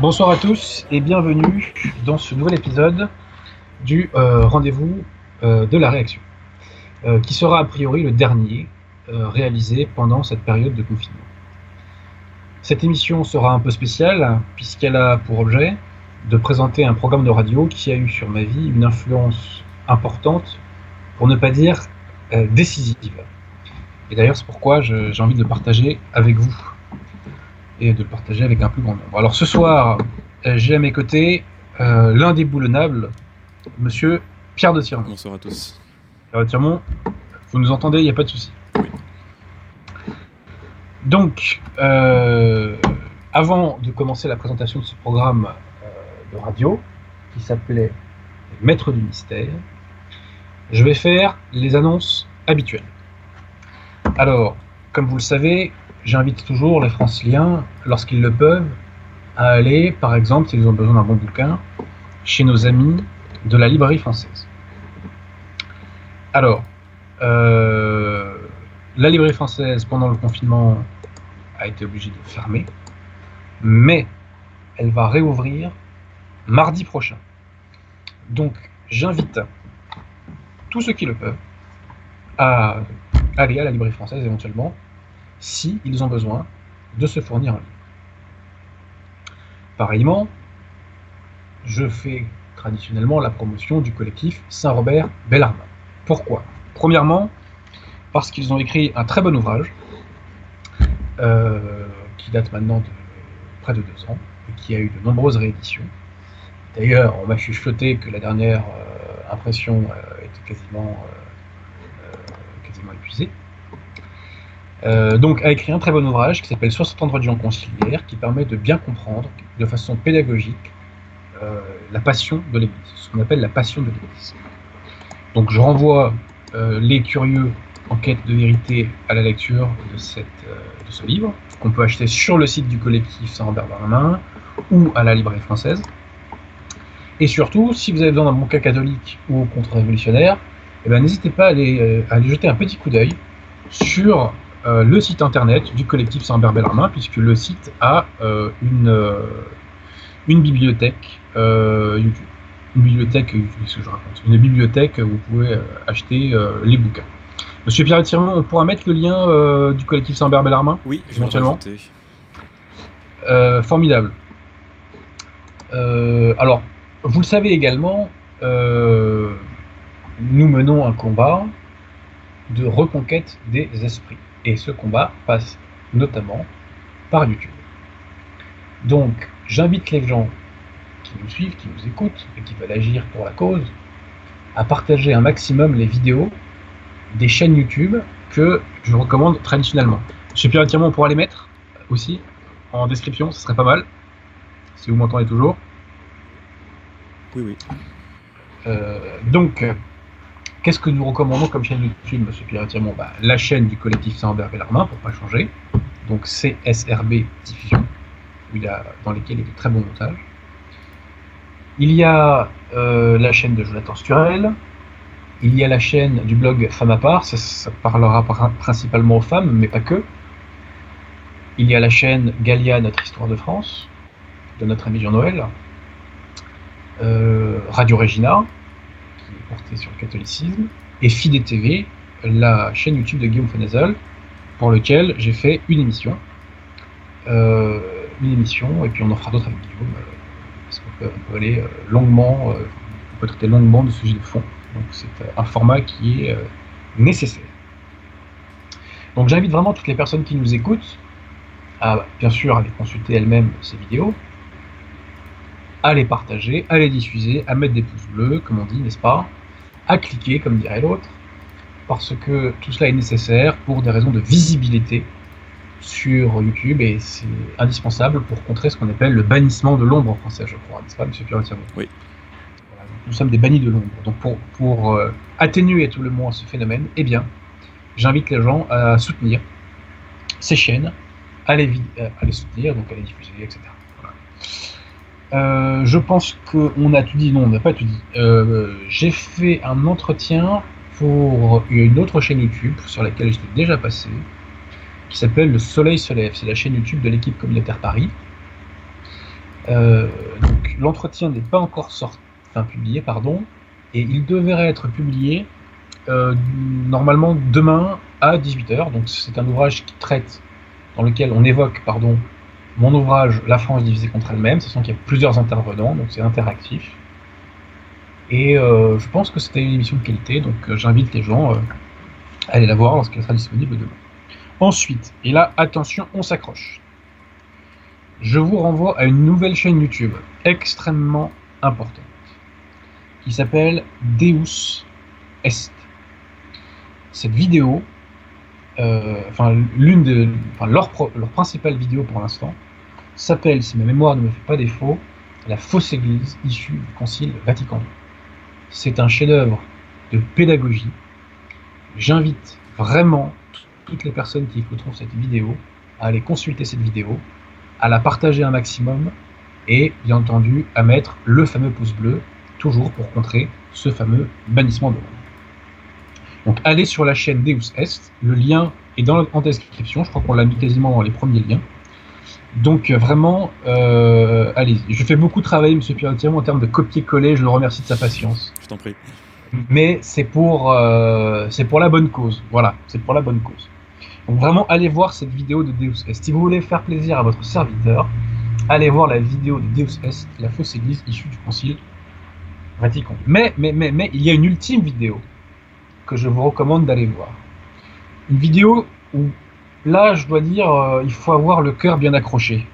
Bonsoir à tous et bienvenue dans ce nouvel épisode du euh, rendez-vous euh, de la réaction, euh, qui sera a priori le dernier réalisé pendant cette période de confinement. Cette émission sera un peu spéciale puisqu'elle a pour objet de présenter un programme de radio qui a eu sur ma vie une influence importante, pour ne pas dire décisive. Et d'ailleurs c'est pourquoi j'ai envie de le partager avec vous et de le partager avec un plus grand nombre. Alors ce soir, euh, j'ai à mes côtés euh, l'indéboulonnable monsieur Pierre de Tirmont. Bonsoir à tous. Pierre de Tirmont, vous nous entendez, il n'y a pas de souci. Oui. Donc, euh, avant de commencer la présentation de ce programme de radio, qui s'appelait Maître du mystère, je vais faire les annonces habituelles. Alors, comme vous le savez, j'invite toujours les franciliens, lorsqu'ils le peuvent, à aller, par exemple, s'ils ont besoin d'un bon bouquin, chez nos amis de la librairie française. Alors, euh, la librairie française, pendant le confinement, a été obligée de fermer, mais elle va réouvrir mardi prochain. Donc, j'invite tous ceux qui le peuvent à aller à la librairie française éventuellement si ils ont besoin de se fournir un livre. Pareillement, je fais traditionnellement la promotion du collectif Saint-Robert Bellarmin. Pourquoi? Premièrement, parce qu'ils ont écrit un très bon ouvrage euh, qui date maintenant de près de deux ans et qui a eu de nombreuses rééditions. D'ailleurs, on m'a chuchoté que la dernière euh, impression euh, était quasiment épuisée. Euh, donc a écrit un très bon ouvrage qui s'appelle 60 endroits de gens conciliaires, qui permet de bien comprendre de façon pédagogique euh, la passion de l'Église, ce qu'on appelle la passion de l'Église. Donc je renvoie euh, les curieux en quête de vérité à la lecture de, ce livre, qu'on peut acheter sur le site du collectif Saint-Robert Barmin ou à la librairie française. Et surtout, si vous avez besoin d'un bouquin catholique ou contre-révolutionnaire, eh ben, n'hésitez pas à à aller jeter un petit coup d'œil sur euh, le site internet du collectif Saint-Hubert Bellarmin, puisque le site a euh, une, euh, une bibliothèque YouTube. Une bibliothèque, ce que je raconte? Une bibliothèque où vous pouvez acheter les bouquins. Monsieur Pierre Tirmont, on pourra mettre le lien du collectif Saint-Hubert Bellarmin? Oui, éventuellement. formidable. alors, vous le savez également, nous menons un combat de reconquête des esprits. Et ce combat passe notamment par YouTube. Donc, j'invite les gens qui nous suivent, qui nous écoutent et qui veulent agir pour la cause, à partager un maximum les vidéos des chaînes YouTube que je recommande traditionnellement. Je sais Pierre entièrement on pourra les mettre aussi en description, ce serait pas mal, si vous m'entendez toujours. Oui, oui. Euh, donc, Qu'est-ce que nous recommandons comme chaîne YouTube, Monsieur Pierre bah, La chaîne du collectif Saint-Hubert Bellarmin, pour pas changer. Donc CSRB Diffusion, dans lesquels il y a de très bons montages. Il y a euh, la chaîne de Jonathan Sturel. Il y a la chaîne du blog Femme à part, ça, parlera principalement aux femmes, mais pas que. Il y a la chaîne Galia, notre histoire de France, de notre ami Jean-Noël. Euh, Radio Regina, porté sur le catholicisme, et FIDE TV, la chaîne YouTube de Guillaume Fonazel, pour lequel j'ai fait une émission. Euh, une émission, et puis on en fera d'autres avec Guillaume, euh, parce qu'on peut, aller euh, longuement, on peut traiter longuement de sujets de fond. Donc c'est un format qui est nécessaire. Donc j'invite vraiment toutes les personnes qui nous écoutent à bien sûr aller consulter elles-mêmes ces vidéos, à les partager, à les diffuser, à mettre des pouces bleus, comme on dit, n'est-ce pas? À cliquer, comme dirait l'autre, parce que tout cela est nécessaire pour des raisons de visibilité sur YouTube et c'est indispensable pour contrer ce qu'on appelle le bannissement de l'ombre en français, je crois, n'est-ce pas, M. pierre Oui. nous sommes des bannis de l'ombre. Donc pour, pour euh, atténuer tout le moins ce phénomène, eh bien, j'invite les gens à soutenir ces chaînes, à les, euh, à les soutenir, donc à les diffuser, etc. Euh, je pense qu'on a tout dit. Non, on n'a pas tout dit. Euh, j'ai fait un entretien pour une autre chaîne YouTube sur laquelle j'étais déjà passé, qui s'appelle Le Soleil se lève. C'est la chaîne YouTube de l'équipe communautaire Paris. l'entretien n'est pas encore sorti, enfin publié, pardon, et il devrait être publié normalement demain à 18h. Donc c'est un ouvrage qui traite, dans lequel on évoque, pardon, mon ouvrage La France divisée contre elle-même, sachant qu'il y a plusieurs intervenants, donc c'est interactif. Et euh, je pense que c'était une émission de qualité, donc euh, j'invite les gens euh, à aller la voir lorsqu'elle sera disponible demain. Ensuite, et là, attention, on s'accroche. Je vous renvoie à une nouvelle chaîne YouTube extrêmement importante qui s'appelle Deus Est. Cette vidéo, enfin l'une de, enfin, leur, leur principale vidéo pour l'instant, s'appelle, si ma mémoire ne me fait pas défaut, La fausse Église issue du Concile Vatican II. C'est un chef-d'œuvre de pédagogie. J'invite vraiment toutes les personnes qui écouteront cette vidéo à aller consulter cette vidéo, à la partager un maximum et bien entendu à mettre le fameux pouce bleu, toujours pour contrer ce fameux bannissement de l'ombre. Donc allez sur la chaîne Deus Est, le lien est dans, en description, je crois qu'on l'a mis quasiment dans les premiers liens. Donc euh, vraiment, euh, allez, je fais beaucoup travailler M. Pirotier en termes de copier-coller, je le remercie de sa patience. Je t'en prie. Mais c'est pour, euh, c'est pour la bonne cause, voilà, c'est pour la bonne cause. Donc vraiment, allez voir cette vidéo de Deus Est. Si vous voulez faire plaisir à votre serviteur, allez voir la vidéo de Deus Est, la fausse église issue du Concile Vatican. Mais, mais, mais, mais, il y a une ultime vidéo que je vous recommande d'aller voir. Une vidéo où Là, je dois dire, euh, il faut avoir le cœur bien accroché.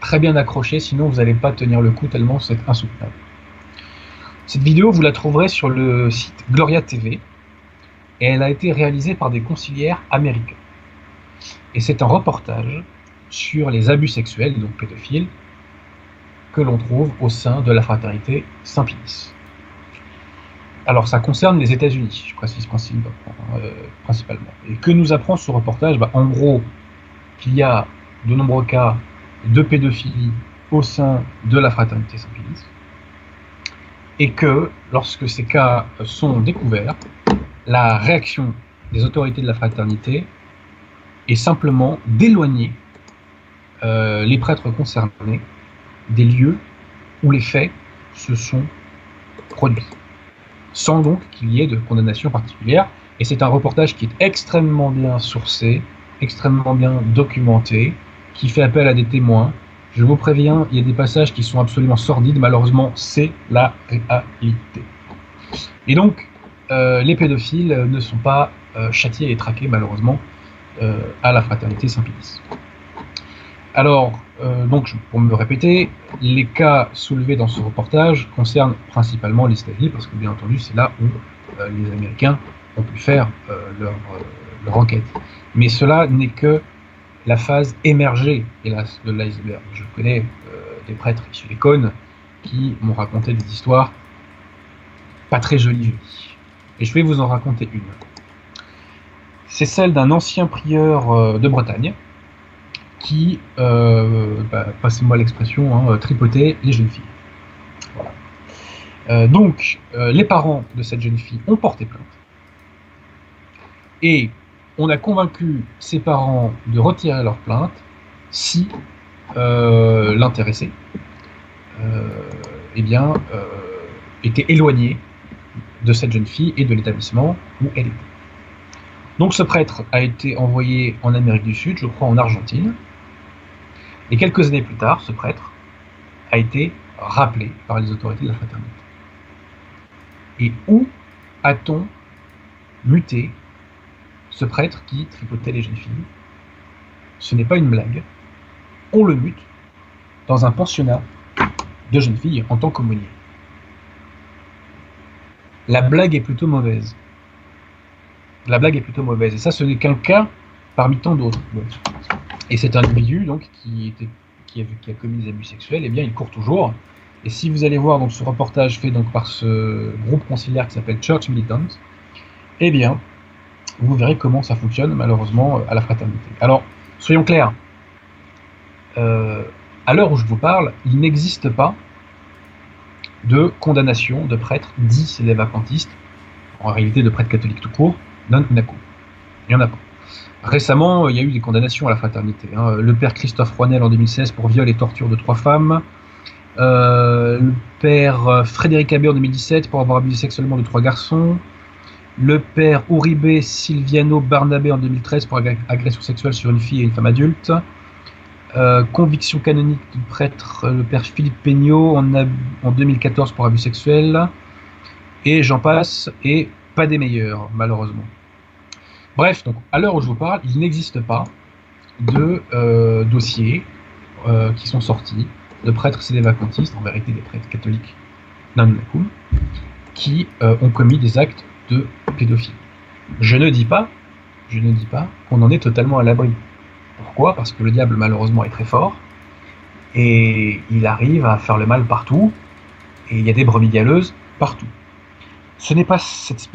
Très bien accroché, sinon vous n'allez pas tenir le coup tellement c'est insoutenable. Cette vidéo, vous la trouverez sur le site Gloria TV et elle a été réalisée par des conciliaires américains. Et c'est un reportage sur les abus sexuels, donc pédophiles, que l'on trouve au sein de la fraternité Saint-Pilice. Alors, ça concerne les États-Unis, je précise euh, principalement. Et que nous apprend ce reportage? Bah, En gros, qu'il y a de nombreux cas de pédophilie au sein de la fraternité Saint-Pélis, et que lorsque ces cas sont découverts, la réaction des autorités de la fraternité est simplement d'éloigner euh, les prêtres concernés des lieux où les faits se sont produits sans donc qu'il y ait de condamnation particulière. Et c'est un reportage qui est extrêmement bien sourcé, extrêmement bien documenté, qui fait appel à des témoins. Je vous préviens, il y a des passages qui sont absolument sordides, malheureusement, c'est la réalité. Et donc, euh, les pédophiles ne sont pas euh, châtiés et traqués, malheureusement, euh, à la fraternité Saint-Pédis. Alors, euh, donc, pour me répéter, les cas soulevés dans ce reportage concernent principalement États-Unis, parce que bien entendu, c'est là où euh, les Américains ont pu faire euh, leur, enquête. Mais cela n'est que la phase émergée, hélas, de l'iceberg. Je connais des prêtres issus des cônes qui m'ont raconté des histoires pas très jolies. Et je vais vous en raconter une. C'est celle d'un ancien prieur de Bretagne, qui, euh, bah, passez-moi l'expression, hein, euh, tripotait les jeunes filles. Euh, donc, les parents de cette jeune fille ont porté plainte. Et on a convaincu ses parents de retirer leur plainte si l'intéressé eh était éloigné de cette jeune fille et de l'établissement où elle était. Donc ce prêtre a été envoyé en Amérique du Sud, je crois en Argentine, et quelques années plus tard, ce prêtre a été rappelé par les autorités de la fraternité. Et où a-t-on muté ce prêtre qui tripotait les jeunes filles? Ce n'est pas une blague. On le mute dans un pensionnat de jeunes filles en tant qu'aumônier. La blague est plutôt mauvaise. La blague est plutôt mauvaise. Et ça, ce n'est qu'un cas parmi tant d'autres. Et cet individu, donc, qui, a, commis des abus sexuels, eh bien, il court toujours. Et si vous allez voir donc, ce reportage fait donc, par ce groupe conciliaire qui s'appelle Church Militant, eh bien, vous verrez comment ça fonctionne, malheureusement, à la fraternité. Alors, soyons clairs. Euh, à l'heure où je vous parle, il n'existe pas de condamnation de prêtres dits vacantistes, en réalité de prêtres catholiques tout court, non Il n'y en a pas. Récemment, il y a eu des condamnations à la fraternité. Hein. Le père Christophe Rouanel en 2016 pour viol et torture de trois femmes. Euh, le père Frédéric Abbé en 2017 pour avoir abusé sexuellement de trois garçons. Le père Uribe Silviano Barnabé en 2013 pour agression sexuelle sur une fille et une femme adulte. Euh, conviction canonique du prêtre, le père Philippe Peignot en, en 2014 pour abus sexuels. Et j'en passe, et pas des meilleurs, malheureusement. Bref, donc à l'heure où je vous parle, il n'existe pas de euh, dossiers euh, qui sont sortis de prêtres vacantistes, en vérité des prêtres catholiques qui euh, ont commis des actes de pédophilie. Je ne dis pas, je ne dis pas qu'on en est totalement à l'abri. Pourquoi? Parce que le diable malheureusement est très fort et il arrive à faire le mal partout et il y a des brebis galeuses partout. Ce n'est pas, cette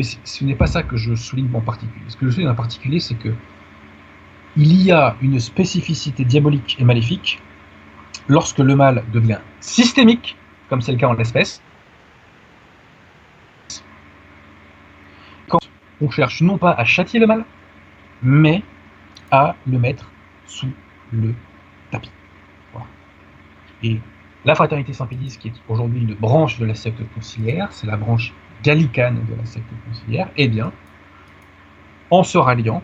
ça que je souligne en particulier. Ce que je souligne en particulier, c'est que il y a une spécificité diabolique et maléfique lorsque le mal devient systémique, comme c'est le cas en l'espèce. Quand on cherche non pas à châtier le mal, mais à le mettre sous le tapis. Et la fraternité Saint-Pédis, qui est aujourd'hui une branche de la secte conciliaire, c'est la branche gallicane de la secte conciliaire, eh bien, en se ralliant,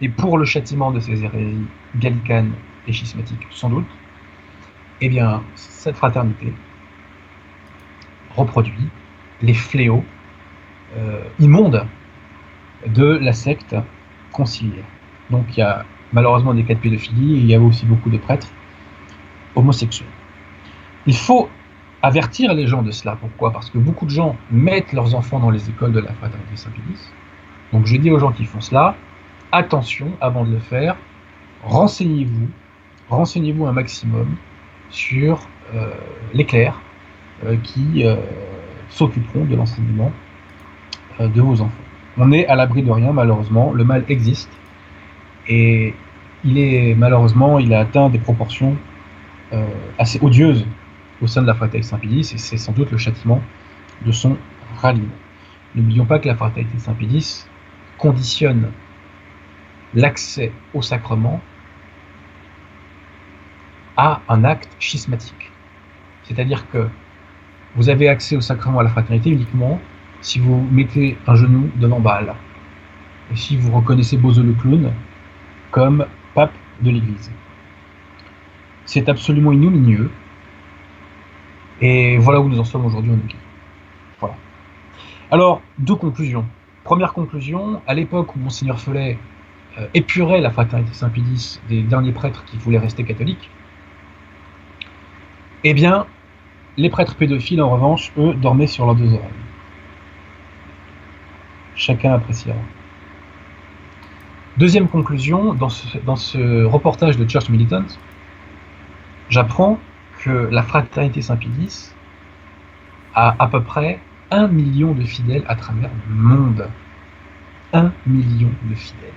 et pour le châtiment de ces hérésies gallicanes et schismatiques sans doute, eh bien, cette fraternité reproduit les fléaux euh, immondes de la secte conciliaire. Donc il y a malheureusement des cas de pédophilie il y a aussi beaucoup de prêtres homosexuels. Il faut avertir les gens de cela. Pourquoi? Parce que beaucoup de gens mettent leurs enfants dans les écoles de la fraternité Saint-Pédis. Donc je dis aux gens qui font cela, attention avant de le faire, renseignez-vous, renseignez-vous un maximum sur euh, les clercs euh, qui euh, s'occuperont de l'enseignement de vos enfants. On est à l'abri de rien malheureusement, le mal existe et il est malheureusement il a atteint des proportions assez odieuses au sein de la fraternité Saint-Pédis, et c'est sans doute le châtiment de son ralliement. N'oublions pas que la fraternité Saint-Pédis conditionne l'accès au sacrement à un acte schismatique. C'est-à-dire que vous avez accès au sacrement à la fraternité uniquement si vous mettez un genou devant Baal et si vous reconnaissez Bozo le clown comme pape de l'Église. C'est absolument ignominieux et voilà où nous en sommes aujourd'hui en Voilà. Alors, deux conclusions. Première conclusion, à l'époque où Monseigneur Follet euh, épurait la fraternité Saint-Pédis des derniers prêtres qui voulaient rester catholiques, eh bien, les prêtres pédophiles, en revanche, eux, dormaient sur leurs deux oreilles. Chacun appréciera. Deuxième conclusion, dans ce, dans ce reportage de Church Militant, j'apprends que la fraternité Saint-Pédis a à peu près un million de fidèles à travers le monde. Un million de fidèles.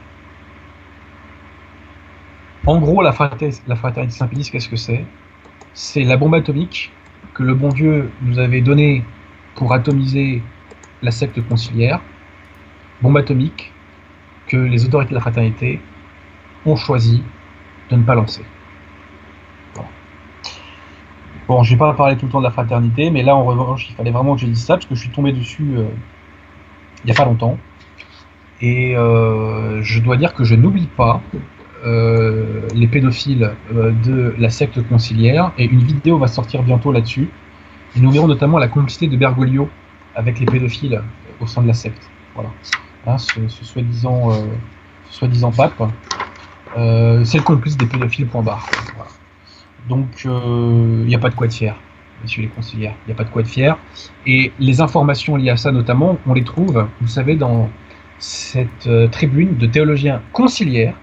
En gros, la fraternité, Saint-Pédis, qu'est-ce que c'est? C'est la bombe atomique que le bon Dieu nous avait donnée pour atomiser la secte conciliaire. Bombe atomique que les autorités de la fraternité ont choisi de ne pas lancer. Bon, je vais pas parler tout le temps de la fraternité, mais là, en revanche, il fallait vraiment que je dise ça, parce que je suis tombé dessus euh, il n'y a pas longtemps. Et euh, je dois dire que je n'oublie pas euh, les pédophiles de la secte conciliaire, et une vidéo va sortir bientôt là-dessus. Et nous verrons notamment la complicité de Bergoglio avec les pédophiles au sein de la secte. Voilà. Hein, ce, soi-disant soi-disant pape, c'est le complice des pédophiles, point barre. Voilà. Donc, il euh, n'y a pas de quoi être fier, messieurs les conseillères. Il n'y a pas de quoi être fier. Et les informations liées à ça, notamment, on les trouve, vous savez, dans cette euh, tribune de théologiens conciliaires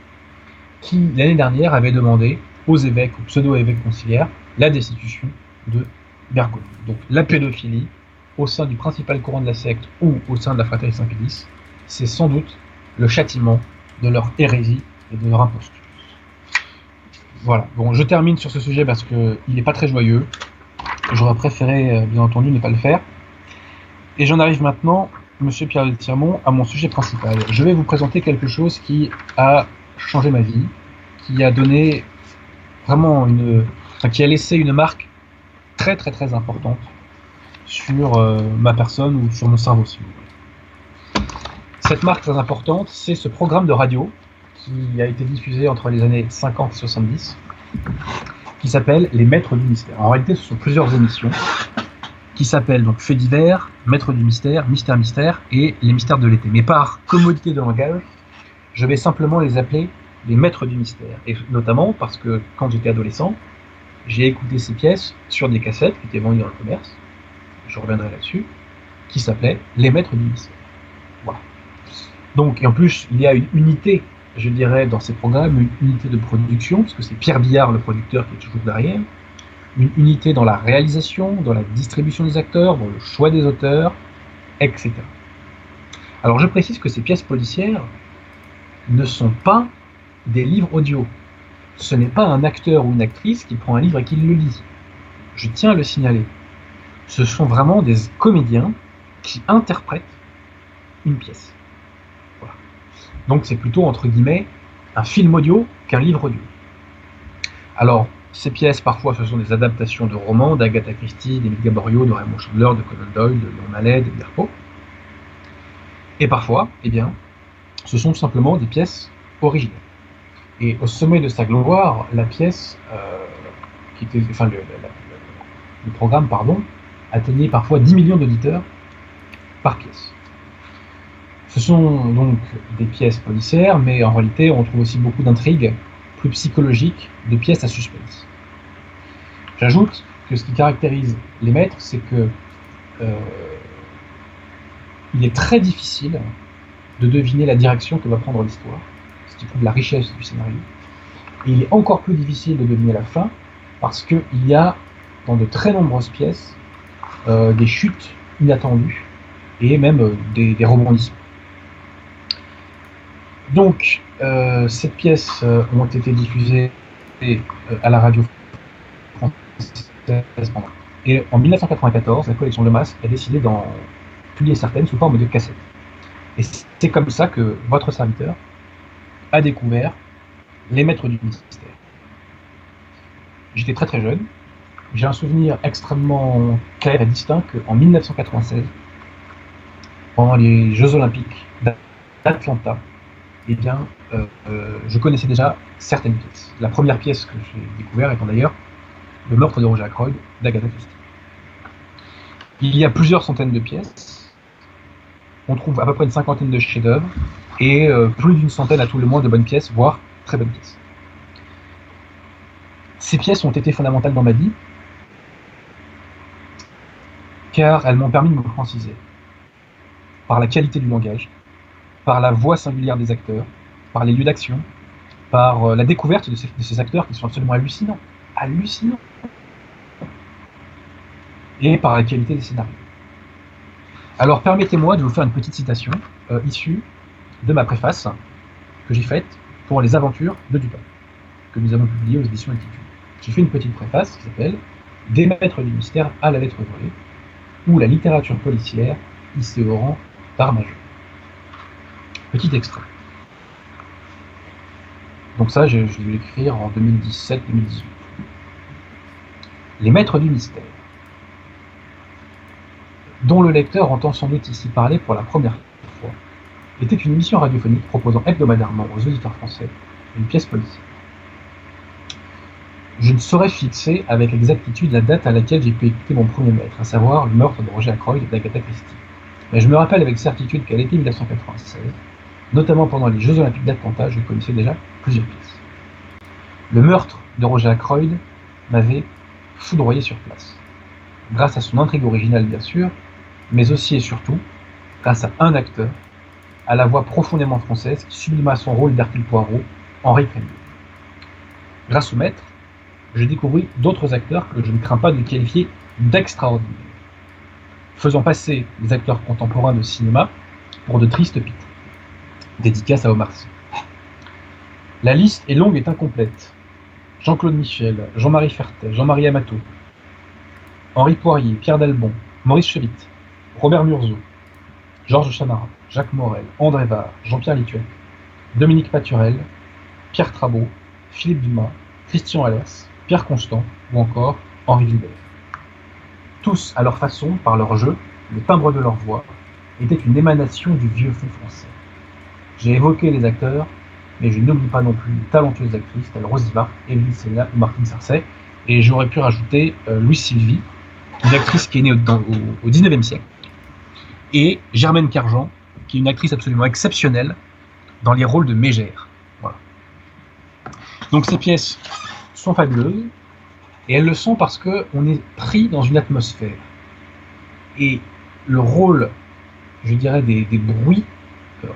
qui, l'année dernière, avait demandé aux évêques ou pseudo-évêques conciliaires la destitution de Bergoglio. Donc, la pédophilie au sein du principal courant de la secte ou au sein de la fraternité Saint-Pédis, c'est sans doute le châtiment de leur hérésie et de leur imposture. Voilà. Bon, je termine sur ce sujet parce qu'il n'est pas très joyeux. J'aurais préféré, euh, bien entendu, ne pas le faire. Et j'en arrive maintenant, Monsieur Pierre de à mon sujet principal. Je vais vous présenter quelque chose qui a changé ma vie, qui a donné vraiment une, enfin, qui a laissé une marque très très très importante sur euh, ma personne ou sur mon cerveau, si vous voulez. Cette marque très importante, c'est ce programme de radio qui a été diffusé entre les années 50 et 70, qui s'appelle Les Maîtres du Mystère. En réalité, ce sont plusieurs émissions qui s'appellent donc Faits divers, Maîtres du Mystère, Mystère Mystère et Les Mystères de l'été. Mais par commodité de langage, je vais simplement les appeler les Maîtres du Mystère. Et notamment parce que quand j'étais adolescent, j'ai écouté ces pièces sur des cassettes qui étaient vendues dans le commerce, je reviendrai là-dessus, qui s'appelaient Les Maîtres du Mystère. Voilà. Donc, et en plus, il y a une unité je dirais, dans ces programmes, une unité de production, parce que c'est Pierre Billard, le producteur, qui est toujours derrière, une unité dans la réalisation, dans la distribution des acteurs, dans le choix des auteurs, etc. Alors je précise que ces pièces policières ne sont pas des livres audio. Ce n'est pas un acteur ou une actrice qui prend un livre et qui le lit. Je tiens à le signaler. Ce sont vraiment des comédiens qui interprètent une pièce. Donc c'est plutôt, entre guillemets, un film audio qu'un livre audio. Alors, ces pièces, parfois, ce sont des adaptations de romans d'Agatha Christie, d'Emile Gaborio, de Raymond Chandler, de Conan Doyle, de Léon Mallet, d'Edgar Poe. Et parfois, eh bien, ce sont simplement des pièces originales. Et au sommet de sa gloire, la pièce, euh, qui était, enfin, le, le programme, pardon, atteignait parfois 10 millions d'auditeurs par pièce. Ce sont donc des pièces policières, mais en réalité, on trouve aussi beaucoup d'intrigues plus psychologiques, de pièces à suspense. J'ajoute que ce qui caractérise les maîtres, c'est que euh, il est très difficile de deviner la direction que va prendre l'histoire, ce qui prouve la richesse du scénario. Et il est encore plus difficile de deviner la fin, parce qu'il y a dans de très nombreuses pièces euh, des chutes inattendues et même euh, des, des rebondissements. Donc, euh, ces pièces euh, ont été diffusées euh, à la radio française. Et en 1994, la collection de masse a décidé d'en publier certaines sous forme de cassettes. Et c'est comme ça que votre serviteur a découvert les maîtres du mystère. J'étais très très jeune. J'ai un souvenir extrêmement clair et distinct qu'en 1996, pendant les Jeux Olympiques d'Atlanta, eh bien, euh, euh, je connaissais déjà certaines pièces. La première pièce que j'ai découverte étant d'ailleurs Le meurtre de Roger Ackroyd d'Agatha Christie. Il y a plusieurs centaines de pièces. On trouve à peu près une cinquantaine de chefs-d'œuvre et euh, plus d'une centaine à tout le moins de bonnes pièces, voire très bonnes pièces. Ces pièces ont été fondamentales dans ma vie car elles m'ont permis de me franciser par la qualité du langage, par la voix singulière des acteurs, par les lieux d'action, par euh, la découverte de ces, acteurs qui sont absolument hallucinants. Hallucinants. Et par la qualité des scénarios. Alors permettez-moi de vous faire une petite citation euh, issue de ma préface que j'ai faite pour les aventures de Dupin, que nous avons publié aux éditions Altitude. J'ai fait une petite préface qui s'appelle Des maîtres du mystère à la lettre volée, ou la littérature policière hissée au rang par majeur. Petit extrait. Donc ça, je, vais l'écrire en 2017-2018. Les maîtres du mystère, dont le lecteur entend sans doute ici parler pour la première fois, était une émission radiophonique proposant hebdomadairement aux auditeurs français une pièce policière. Je ne saurais fixer avec exactitude la date à laquelle j'ai pu écouter mon premier maître, à savoir le meurtre de Roger Ackroyd d'Agatha Christie. Mais je me rappelle avec certitude qu'à l'été 1996, Notamment pendant les Jeux Olympiques d'Atlanta, je connaissais déjà plusieurs pièces. Le meurtre de Roger Ackroyd m'avait foudroyé sur place. Grâce à son intrigue originale, bien sûr, mais aussi et surtout grâce à un acteur, à la voix profondément française qui sublima son rôle d'Hercule Poirot, Henri Prémier. Grâce au maître, je découvris d'autres acteurs que je ne crains pas de qualifier d'extraordinaires, faisant passer les acteurs contemporains de cinéma pour de tristes pites dédicace à Omar. La liste est longue et incomplète. Jean-Claude Michel, Jean-Marie Fertet, Jean-Marie Amato, Henri Poirier, Pierre Dalbon, Maurice Chevit, Robert Murzeau, Georges Chamarin, Jacques Morel, André Var, Jean-Pierre Lituel, Dominique Paturel, Pierre Trabot, Philippe Dumas, Christian Allers, Pierre Constant ou encore Henri Gilbert. Tous, à leur façon, par leur jeu, le timbre de leur voix, étaient une émanation du vieux fond français. J'ai évoqué les acteurs, mais je n'oublie pas non plus les talentueuses actrices telles Rosy Bart, Evelyne Sena ou Martine Sarcey, et j'aurais pu rajouter euh, Louise Sylvie, une actrice qui est née au, dans- au, au 19e siècle, et Germaine Carjean, qui est une actrice absolument exceptionnelle dans les rôles de mégère. Donc ces pièces sont fabuleuses, et elles le sont parce qu'on est pris dans une atmosphère. Et le rôle, je dirais, des, bruits,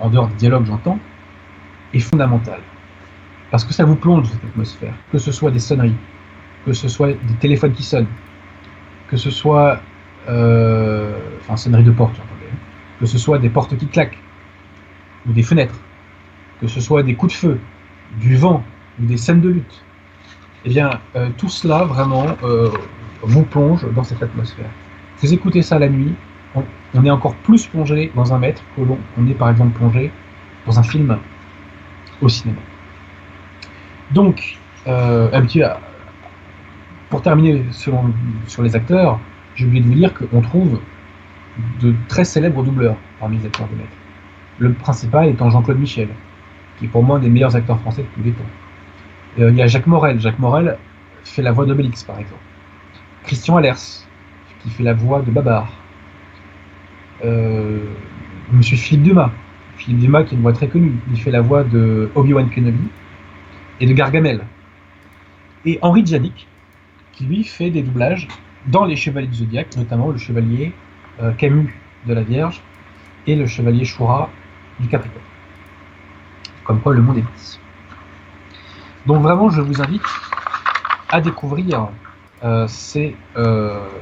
en dehors des dialogues j'entends, est fondamental. Parce que ça vous plonge dans cette atmosphère, que ce soit des sonneries, que ce soit des téléphones qui sonnent, que ce soit, euh, enfin sonneries de porte, j'entendais, hein, que ce soit des portes qui claquent, ou des fenêtres, que ce soit des coups de feu, du vent, ou des scènes de lutte. Eh bien, euh, tout cela vraiment euh, vous plonge dans cette atmosphère. Vous écoutez ça la nuit, on, est encore plus plongé dans un maître que l'on on est par exemple plongé dans un film au cinéma. Donc, euh, pour terminer sur les acteurs, j'ai oublié de vous dire qu'on trouve de très célèbres doubleurs parmi les acteurs de maître. Le principal étant Jean-Claude Michel, qui est pour moi un des meilleurs acteurs français de tous les temps. Euh, il y a Jacques Morel. Jacques Morel fait la voix d'Obélix, par exemple. Christian Allers, qui fait la voix de Babar. Euh, Monsieur Philippe Dumas. Philippe Dumas, qui est une voix très connue. Il fait la voix de Obi-Wan Kenobi et de Gargamel. Et Henri Djanik, qui lui fait des doublages dans les Chevaliers du Zodiaque, notamment le Chevalier euh, Camus de la Vierge et le Chevalier Choura du Capricorne. Comme quoi le monde est. Donc vraiment, je vous invite à découvrir euh, ces,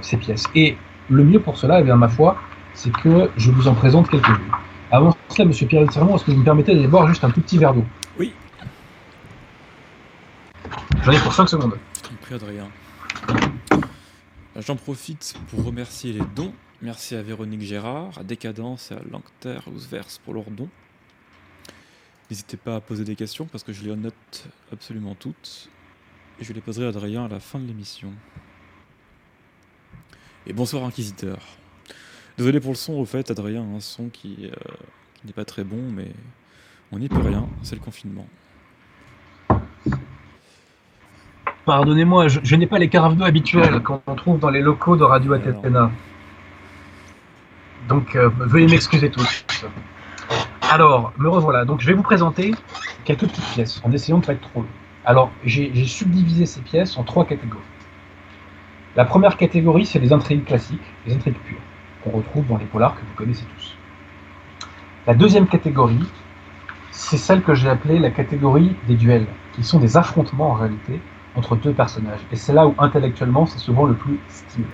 ces pièces. Et le mieux pour cela, eh bien, ma foi, c'est que je vous en présente quelques-unes. Avant cela, Monsieur Pierre Sermon, est-ce que vous me permettez d'aller boire juste un tout petit verre d'eau? Oui. J'en ai pour 5 secondes. Prie, Adrien. J'en profite pour remercier les dons. Merci à Véronique Gérard, à Décadence et à Lancter Ousvers pour leurs dons. N'hésitez pas à poser des questions parce que je les note absolument toutes. Et je les poserai à Adrien à la fin de l'émission. Et bonsoir Inquisiteur. Désolé pour le son au fait, Adrien, un son qui, euh, qui n'est pas très bon, mais on n'y peut rien, c'est le confinement. Pardonnez-moi, je, je n'ai pas les carafes d'eau habituelles qu'on trouve dans les locaux de Radio. Atetena. Donc, euh, veuillez m'excuser tous. Alors, me revoilà. Donc, je vais vous présenter quelques petites pièces en essayant de ne pas être trop long. Alors, j'ai j'ai subdivisé ces pièces en trois catégories. La première catégorie, c'est les intrigues classiques, les intrigues pures, qu'on retrouve dans les polars que vous connaissez tous. La deuxième catégorie, c'est celle que j'ai appelée la catégorie des duels, qui sont des affrontements en réalité entre deux personnages. Et c'est là où intellectuellement c'est souvent le plus stimulant.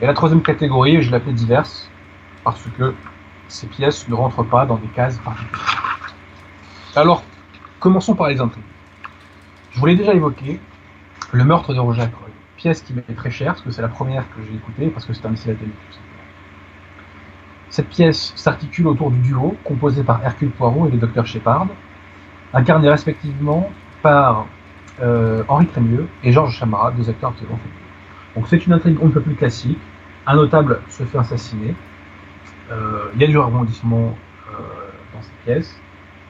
Et la troisième catégorie, je l'appelais diverse, parce que ces pièces ne rentrent pas dans des cases particulières. Alors, commençons par les intrigues. Je vous l'ai déjà évoqué, le meurtre de Roger Ackroyd. Pièce qui m'est très chère, parce que c'est la première que j'ai écoutée, parce que c'est un tout simplement. Cette pièce s'articule autour du duo, composé par Hercule Poirot et le docteur Shepard, incarnés respectivement par euh, Henri Crémieux et Georges Chamara, deux acteurs absolument fabuleux. Donc c'est une intrigue on ne peut plus classique. Un notable se fait assassiner. Euh, il y a du rebondissement euh, dans cette pièce.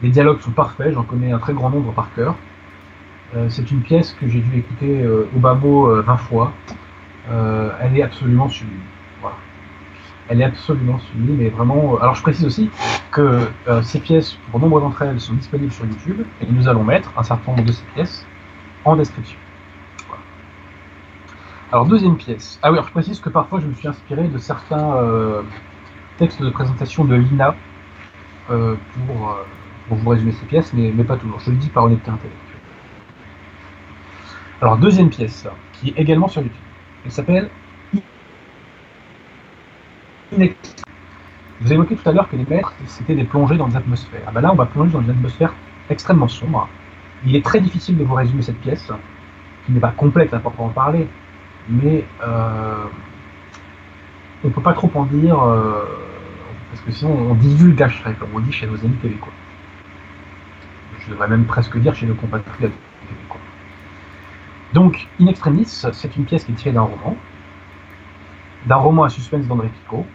Les dialogues sont parfaits, j'en connais un très grand nombre par cœur. C'est une pièce que j'ai dû écouter au bas mot euh, 20 fois. Elle est absolument sublime. Elle est absolument sublime et vraiment. Alors je précise aussi que euh, ces pièces, pour nombre d'entre elles, sont disponibles sur YouTube et nous allons mettre un certain nombre de ces pièces en description. Alors deuxième pièce. Ah oui, alors je précise que parfois je me suis inspiré de certains euh, textes de présentation de l'INA euh, pour, euh, pour vous résumer ces pièces, mais, mais pas toujours. Je le dis par honnêteté intellectuelle. Alors deuxième pièce, qui est également sur YouTube. Elle s'appelle Vous évoquez tout à l'heure que les maîtres, c'était des plongées dans des atmosphères. Ah ben là, on va plonger dans une atmosphère extrêmement sombre. Il est très difficile de vous résumer cette pièce, qui n'est pas complète à proprement parler, mais euh, on ne peut pas trop en dire, euh, parce que sinon on divulgacherait, comme on dit chez nos amis québécois. je devrais même presque dire chez nos compatriotes québécois. Donc, In Extremis, c'est une pièce qui est tirée d'un roman, d'un roman à suspense d'André Picot,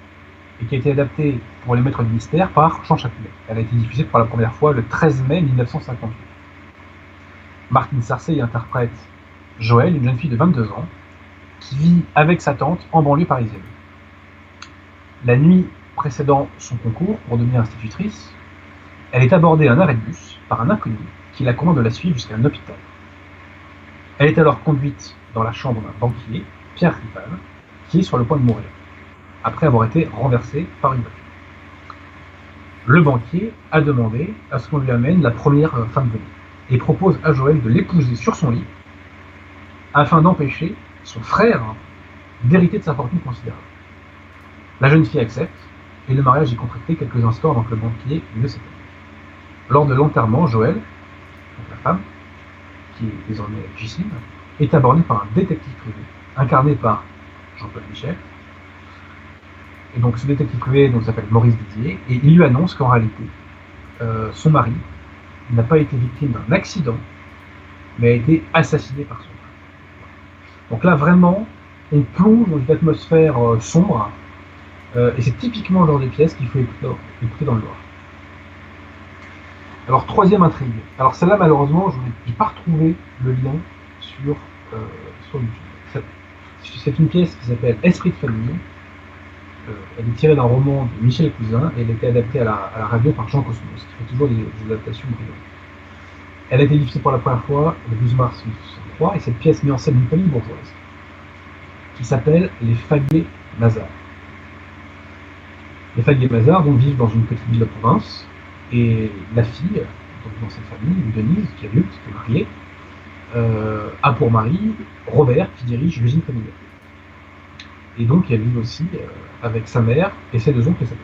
et qui a été adaptée pour les maîtres du mystère par Jean Chaplet. Elle a été diffusée pour la première fois le 13 mai 1958. Martine Sarcey interprète Joël, une jeune fille de 22 ans, qui vit avec sa tante en banlieue parisienne. La nuit précédant son concours pour devenir institutrice, elle est abordée à un arrêt de bus par un inconnu qui la commande de la suivre jusqu'à un hôpital. Elle est alors conduite dans la chambre d'un banquier, Pierre Rival, qui est sur le point de mourir, après avoir été renversé par une voiture. Le banquier a demandé à ce qu'on lui amène la première femme venue et propose à Joël de l'épouser sur son lit afin d'empêcher son frère d'hériter de sa fortune considérable. La jeune fille accepte et le mariage est contracté quelques instants avant que le banquier ne s'éteigne. Lors de l'enterrement, Joël, la femme, qui est désormais Gisine, est abordée par un détective privé, incarné par Jean-Paul Michel. Et donc ce détective privé s'appelle Maurice Didier, et il lui annonce qu'en réalité, euh, son mari n'a pas été victime d'un accident, mais a été assassiné par son frère. Donc là, vraiment, on plonge dans une atmosphère euh, sombre, euh, et c'est typiquement le genre de pièces qu'il faut écouter, écouter dans le noir. Alors, troisième intrigue. Alors, celle-là, malheureusement, je n'ai pas retrouvé le lien sur, sur YouTube. C'est une pièce qui s'appelle Esprit de famille. Euh, elle est tirée d'un roman de Michel Cousin et elle a été adaptée à la, radio par Jean Cosmos, qui fait toujours des, adaptations brillantes. Elle a été diffusée pour la première fois le 12 mars 1963 et cette pièce met en scène une famille bourgeoise qui s'appelle les Faguet Mazars. Les Faguet Mazars donc, vivent dans une petite ville de province et la fille, dans cette famille, Denise, qui est adulte, qui est mariée, euh, a pour mari Robert, qui dirige l'usine familiale. Et donc elle vit aussi euh, avec sa mère et ses deux oncles et sa tante.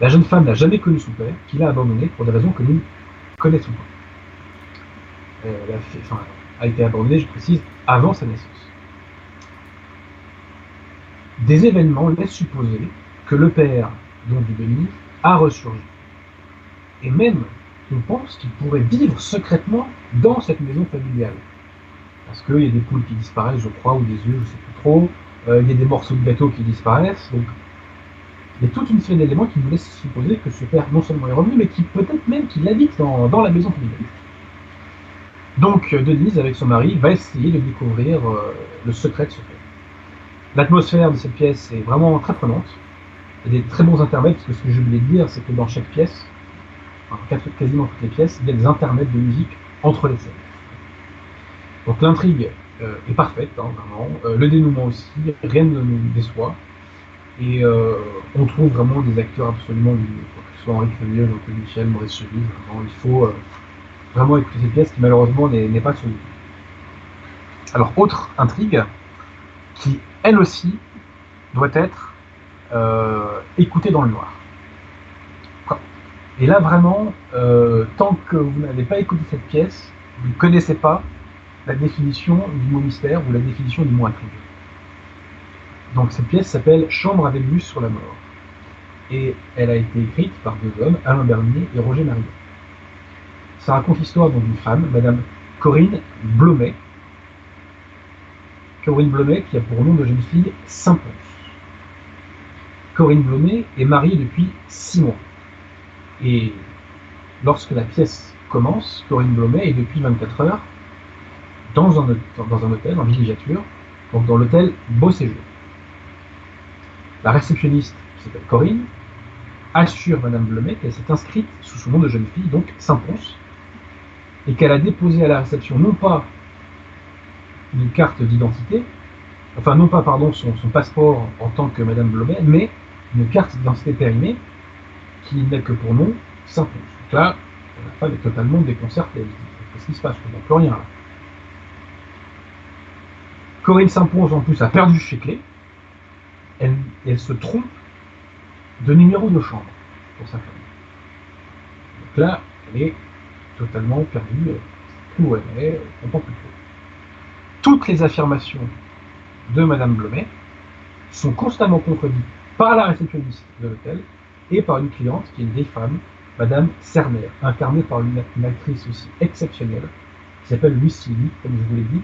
La jeune femme n'a jamais connu son père, qui l'a abandonné pour des raisons que nous connaissons pas. Euh, elle a, été abandonnée, je précise, avant sa naissance. Des événements laissent supposer que le père, donc du Denise, a ressurgi et même, on pense qu'il pourrait vivre secrètement dans cette maison familiale. Parce qu'il y a des poules qui disparaissent, je crois, ou des œufs, je ne sais plus trop. Euh, il y a des morceaux de gâteau qui disparaissent. Il y a toute une série d'éléments qui nous laissent supposer que ce père non seulement est revenu, mais qui peut-être même qu'il habite dans, la maison familiale. Donc, Denise, avec son mari, va essayer de découvrir euh, le secret de ce père. L'atmosphère de cette pièce est vraiment très prenante. Il y a des très bons intermèdes, parce que ce que je voulais dire, c'est que dans chaque pièce, quasiment toutes les pièces, il y a des intermèdes de musique entre les scènes. Donc l'intrigue euh, est parfaite, hein, vraiment. Euh, le dénouement aussi, rien ne nous déçoit. Et euh, on trouve vraiment des acteurs absolument que ce soit Henri Crémieux, Jean-Claude Michel, Maurice Chevy. il faut euh, vraiment écouter cette pièce qui malheureusement n'est pas YouTube. Alors, autre intrigue qui, elle aussi, doit être euh, écoutée dans le noir. Et là, vraiment, euh, tant que vous n'avez pas écouté cette pièce, vous ne connaissez pas la définition du mot mystère ou la définition du mot intrigue. Donc cette pièce s'appelle Chambre avec vue sur la mort. Et elle a été écrite par deux hommes, Alain Bernier et Roger Marion. Ça raconte l'histoire d'une femme, Madame Corinne Blomet. Corinne Blomet qui a pour nom de jeune fille Saint-Ponce. Corinne Blomet est mariée depuis six mois. Et lorsque la pièce commence, Corinne Blomet est depuis 24 heures dans un, hôtel, en villégiature, donc dans l'hôtel Beau Séjour. La réceptionniste, qui s'appelle Corinne, assure Madame Blomet qu'elle s'est inscrite sous son nom de jeune fille, donc Saint-Ponce, et qu'elle a déposé à la réception non pas une carte d'identité, enfin non pas pardon son, passeport en tant que Madame Blomet, mais une carte d'identité périmée qui n'est que pour nom Saint-Ponce. Donc là, la femme est totalement déconcertée. Qu'est-ce qui se passe? Ne comprends plus rien. Corinne Saint-Ponce en plus a perdu chez Clé. Elle, se trompe de numéro de chambre pour sa famille. Donc là, elle est totalement perdue, où elle est, ne comprend plus. Toutes les affirmations de Madame Blomet sont constamment contredites par la réceptionniste de l'hôtel et par une cliente qui est une vieille femme Madame Cerner, incarnée par une, une actrice aussi exceptionnelle, qui s'appelle Lucie comme je vous l'ai dit,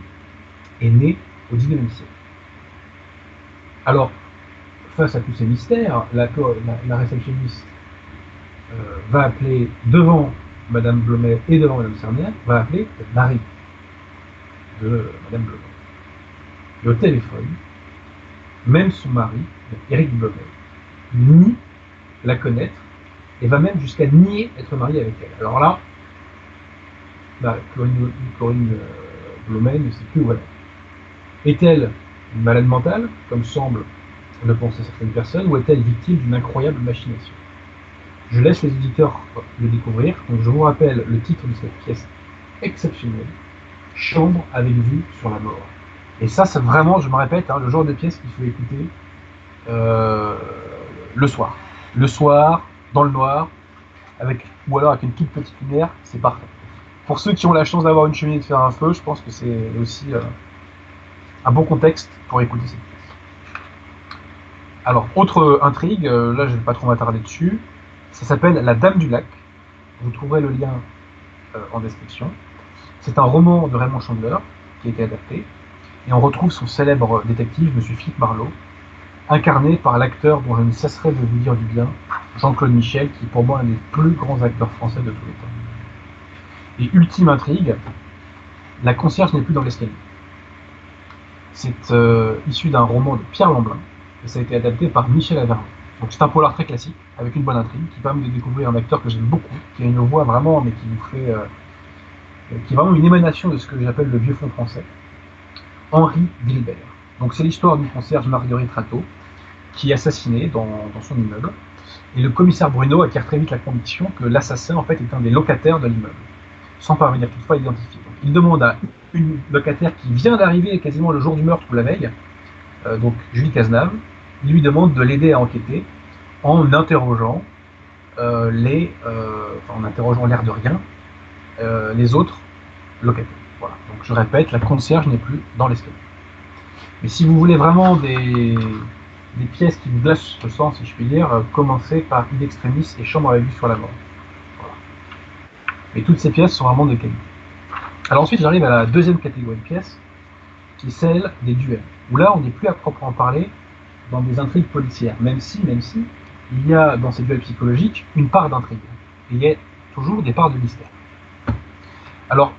est née au XIXe siècle. Alors, face à tous ces mystères, la, réceptionniste euh, va appeler devant Madame Blomet et devant Madame Cerner, va appeler Marie de Madame Blomet. Et au téléphone, même son mari, Éric Blomet, nie la connaître et va même jusqu'à nier être marié avec elle. Alors là, bah, Corinne, Corinne, euh, Blomet ne sait plus où elle est. Est-elle malade mentale, comme semble le penser certaines personnes, ou est-elle victime d'une incroyable machination? Je laisse les auditeurs le découvrir. Donc je vous rappelle le titre de cette pièce exceptionnelle, Chambre avec vue sur la mort. Et ça, c'est vraiment, je me répète, hein, le genre de pièce qu'il faut écouter euh, le soir. Le soir, dans le noir, avec, ou alors avec une toute petite lumière, c'est parfait. Pour ceux qui ont la chance d'avoir une cheminée de faire un feu, je pense que c'est aussi euh, un bon contexte pour écouter cette pièce. Alors, autre intrigue, euh, là je ne vais pas trop m'attarder dessus, ça s'appelle La Dame du Lac. Vous trouverez le lien euh, en description. C'est un roman de Raymond Chandler qui a été adapté, et on retrouve son célèbre détective, M. Philippe Marlowe, incarné par l'acteur dont je ne cesserai de vous dire du bien, Jean-Claude Michel, qui est pour moi un des plus grands acteurs français de tous les temps. Et ultime intrigue, la concierge n'est plus dans l'escalier. C'est euh, issu d'un roman de Pierre Lamblin, et ça a été adapté par Michel Averno. Donc c'est un polar très classique, avec une bonne intrigue, qui permet de découvrir un acteur que j'aime beaucoup, qui a une voix vraiment, mais qui vous fait... euh, qui est vraiment une émanation de ce que j'appelle le vieux fond français, Henri Gilbert. Donc c'est l'histoire du concierge Marguerite Rateau, qui est assassiné dans, dans son immeuble, et le commissaire Bruno acquiert très vite la conviction que l'assassin en fait est un des locataires de l'immeuble, sans parvenir toutefois à l'identifier. Il demande à une locataire qui vient d'arriver quasiment le jour du meurtre ou la veille, euh, donc Julie Cazenave, il lui demande de l'aider à enquêter en interrogeant euh, les, euh, en interrogeant l'air de rien, les autres locataires. Voilà. Donc je répète, la concierge n'est plus dans l'escalier. Mais si vous voulez vraiment des, pièces qui vous glacent le sang, si je puis dire, commencez par In Extremis et Chambre à vue sur la mort. Voilà. Et toutes ces pièces sont vraiment de qualité. Alors ensuite, j'arrive à la deuxième catégorie de pièces, qui est celle des duels. Où là, on n'est plus à proprement parler dans des intrigues policières, même si, même si, il y a dans ces duels psychologiques une part d'intrigue. Il y a toujours des parts de mystère. Alors,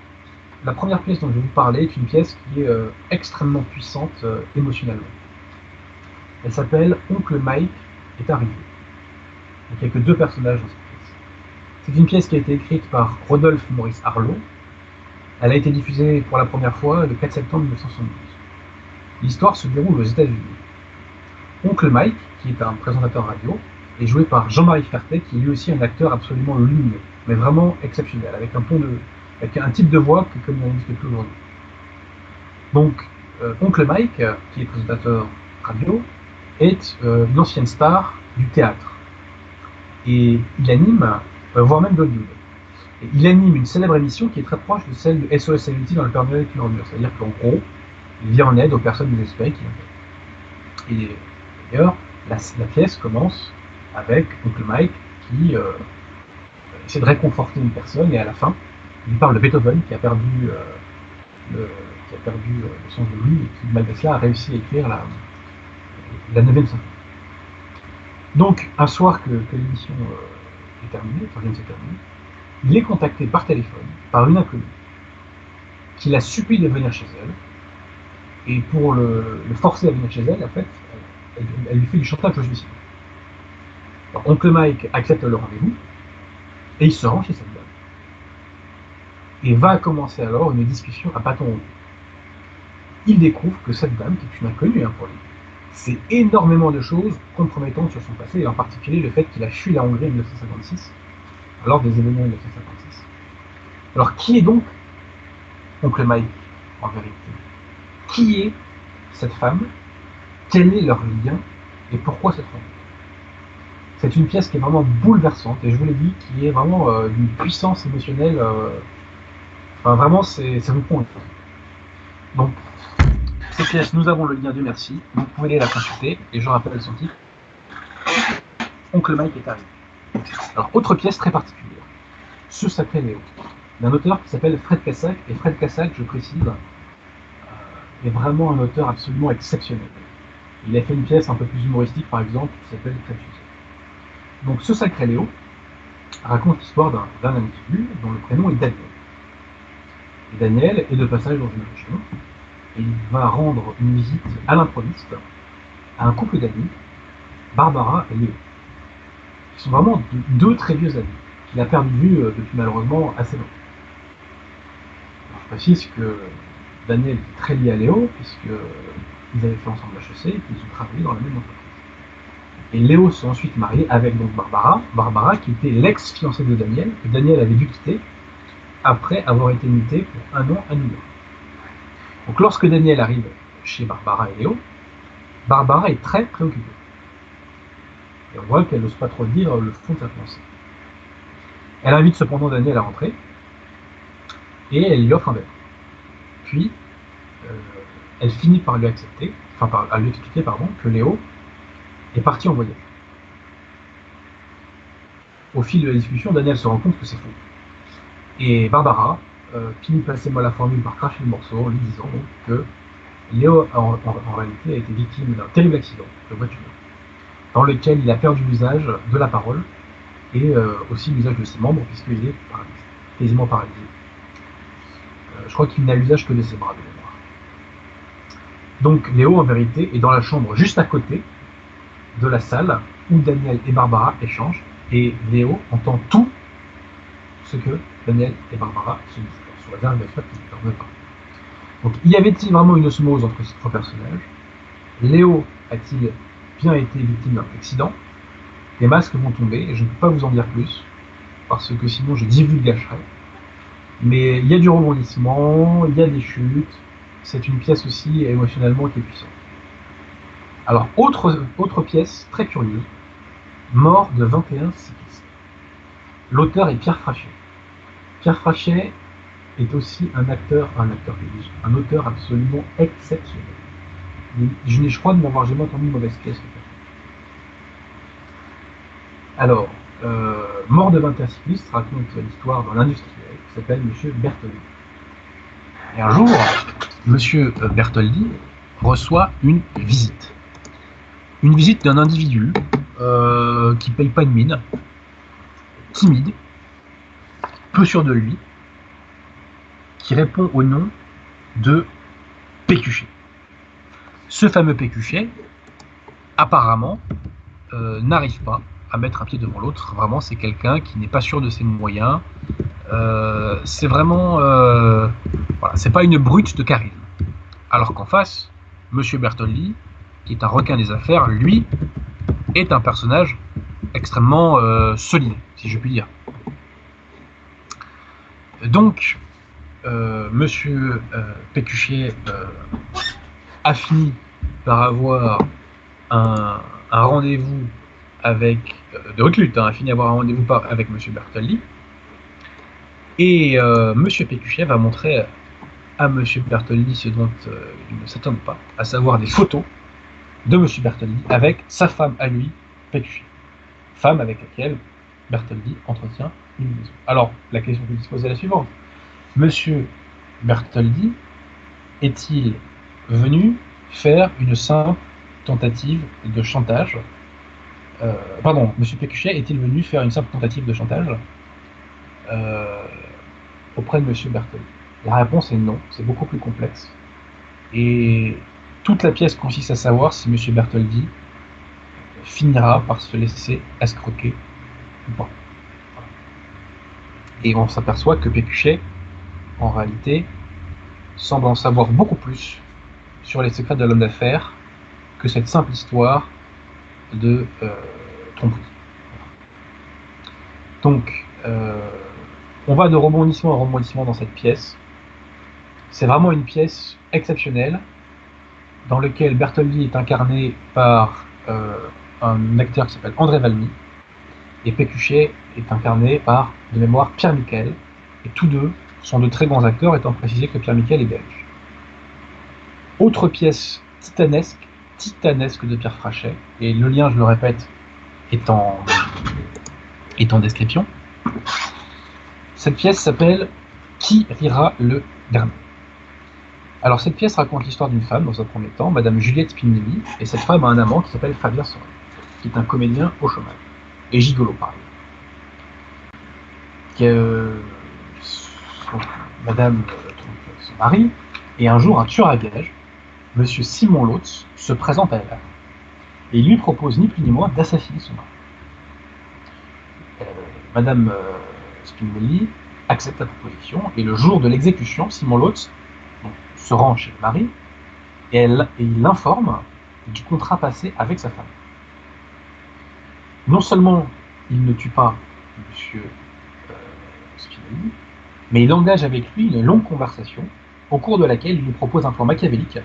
la première pièce dont je vais vous parler est une pièce qui est euh, extrêmement puissante euh, émotionnellement. Elle s'appelle Oncle Mike est arrivé. Il n'y a que deux personnages dans cette pièce. C'est une pièce qui a été écrite par Rodolphe Maurice Harlow. Elle a été diffusée pour la première fois le 4 septembre 1972. L'histoire se déroule aux États-Unis. Oncle Mike, qui est un présentateur radio, est joué par Jean-Marie Fertet, qui est lui aussi un acteur absolument lumineux, mais vraiment exceptionnel, avec un ton de, avec un type de voix que comme il n'existe plus aujourd'hui. Donc, euh, Oncle Mike, euh, qui est présentateur radio, est euh, une ancienne star du théâtre. Et il anime, euh, voire même d'Hollywood. Et il anime une célèbre émission qui est très proche de celle de SOS dans le Père Noël est une ordure. C'est-à-dire qu'en gros, il vient en aide aux personnes désespérées qui l'ont Et d'ailleurs, la, pièce commence avec Oncle Mike qui euh, essaie de réconforter une personne et à la fin, il parle de Beethoven qui a perdu, euh, le, qui euh, sens de lui et qui, malgré cela, a réussi à écrire la, la 9 symphonie. Donc, un soir que, l'émission est terminée, enfin, vient de se il est contacté par téléphone par une inconnue qui la supplie de venir chez elle. Et pour le, forcer à venir chez elle, en fait, elle, lui fait du chantage au suicide. Oncle Mike accepte le rendez-vous et il se rend chez cette dame. Et va commencer alors une discussion à bâton rompu. Il découvre que cette dame, qui est une inconnue hein, pour lui, sait énormément de choses compromettantes sur son passé, et en particulier le fait qu'il a fui la Hongrie en 1956, lors des événements de 1956. Alors qui est donc Oncle Mike, en vérité? Qui est cette femme? Quel est leur lien? Et pourquoi cette femme? C'est une pièce qui est vraiment bouleversante, et je vous l'ai dit, qui est vraiment euh, d'une puissance émotionnelle. euh, Enfin, vraiment, c'est ça vous prend Donc, cette pièce, nous avons le lien, Dieu merci. Vous pouvez aller la consulter, et je rappelle son titre. Oncle Mike est arrivé. Alors, autre pièce très particulière, Ce Sacré Léo, d'un auteur qui s'appelle Fred Cassac, et Fred Cassac, je précise, euh, est vraiment un auteur absolument exceptionnel. Il a fait une pièce un peu plus humoristique, par exemple, qui s'appelle Crétus. Donc, ce Sacré Léo raconte l'histoire d'un individu dont le prénom est Daniel. Et Daniel est de passage dans une région, et il va rendre une visite à l'improviste à un couple d'amis, Barbara et Léo. Ils sont vraiment deux très vieux amis, qu'il a perdu euh, depuis malheureusement assez longtemps. je précise que Daniel est très lié à Léo, puisqu'ils avaient fait ensemble HEC et qu'ils ont travaillé dans la même entreprise. Et Léo s'est ensuite marié avec donc Barbara, Barbara qui était l'ex-fiancée de Daniel, que Daniel avait dû quitter après avoir été muté pour un an à New York. Donc lorsque Daniel arrive chez Barbara et Léo, Barbara est très préoccupée. Et on voit qu'elle n'ose pas trop dire le fond de sa pensée. Elle invite cependant Daniel à rentrer et elle lui offre un verre. Puis, euh, elle finit par lui accepter, enfin par, lui expliquer pardon, que Léo est parti en voyage. Au fil de la discussion, Daniel se rend compte que c'est faux. Et Barbara euh, finit passer moi la formule par cracher le morceau en lui disant que Léo, en, réalité, a été victime d'un terrible accident de voiture, dans lequel il a perdu l'usage de la parole et euh, aussi l'usage de ses membres, puisqu'il est quasiment paralysé. Euh, je crois qu'il n'a l'usage que de ses bras de mémoire. Donc Léo, en vérité, est dans la chambre juste à côté de la salle où Daniel et Barbara échangent, et Léo entend tout ce que Daniel et Barbara se disent. Sur la dernière fois qu'ils ne pas. Donc, y avait-il vraiment une osmose entre ces trois personnages? Léo a-t-il bien été victime d'un accident Les masques vont tomber, et je ne peux pas vous en dire plus, parce que sinon je divulgacherai. Mais il y a du rebondissement, il y a des chutes, c'est une pièce aussi émotionnellement qui est puissante. Alors, autre, pièce très curieuse, Mort de 21 cyclistes. L'auteur est Pierre Frachet. Pierre Frachet est aussi un acteur, un acteur, un auteur absolument exceptionnel. Je n'ai, je crois, de m'avoir jamais entendu mauvaise pièce. Alors, euh, Mort de 21 cyclistes raconte l'histoire d'un industriel qui s'appelle M. Bertoldi. Et un jour, M. Bertoldi reçoit une visite. Une visite d'un individu euh, qui paye pas une mine, timide, peu sûr de lui, qui répond au nom de Pécuchet. Ce fameux Pécuchet, apparemment, euh, n'arrive pas à mettre un pied devant l'autre. Vraiment, c'est quelqu'un qui n'est pas sûr de ses moyens. Euh, c'est vraiment, euh, voilà, c'est pas une brute de charisme. Alors qu'en face, Monsieur Bertolli, qui est un requin des affaires, lui, est un personnage extrêmement solide, si je puis dire. Donc, Monsieur euh, a fini par avoir un, rendez-vous avec de reclute, hein, a fini par avoir un rendez-vous avec Monsieur Bertolli, et Monsieur Pécuchier va montrer à Monsieur Bertolli ce dont il ne s'attend pas, à savoir des photos de Monsieur Bertolli avec sa femme à lui, Pécuchier, femme avec laquelle Bertoldi entretient une maison. Alors, la question que se pose est la suivante. Monsieur Bertoldi est-il venu faire une simple tentative de chantage euh, Pardon, Monsieur Pécuchet est-il venu faire une simple tentative de chantage euh, auprès de Monsieur Bertoldi La réponse est non, c'est beaucoup plus complexe. Et toute la pièce consiste à savoir si Monsieur Bertoldi finira par se laisser escroquer ou pas. Et on s'aperçoit que Pécuchet en réalité, semble en savoir beaucoup plus sur les secrets de l'homme d'affaires que cette simple histoire de euh, tromperie. Donc, euh, on va de rebondissement en rebondissement dans cette pièce. C'est vraiment une pièce exceptionnelle dans laquelle Bertoldi est incarné par euh, un acteur qui s'appelle André Valmy et Pécuchet est incarné par, de mémoire, Pierre Michel. Et tous deux sont de très grands acteurs, étant précisé que Pierre Michel est belge. Autre pièce titanesque, titanesque de Pierre Frachet, et le lien, je le répète, est en, est en description. Cette pièce s'appelle Qui rira le dernier? Alors cette pièce raconte l'histoire d'une femme dans un premier temps, Madame Juliette Spinelli, et cette femme a un amant qui s'appelle Fabien Sorel, qui est un comédien au chômage, et gigolo pareil. Que, Madame euh, son mari, et un jour un tueur à gages, Monsieur Simon Lotz, se présente à elle, et lui propose ni plus ni moins d'assassiner son mari. Euh, Madame euh, Spinelli accepte la proposition et le jour de l'exécution, Simon Lotz se rend chez le mari et, il l'informe du contrat passé avec sa femme. Non seulement il ne tue pas M. Euh, Spinelli, mais il engage avec lui une longue conversation au cours de laquelle il lui propose un plan machiavélique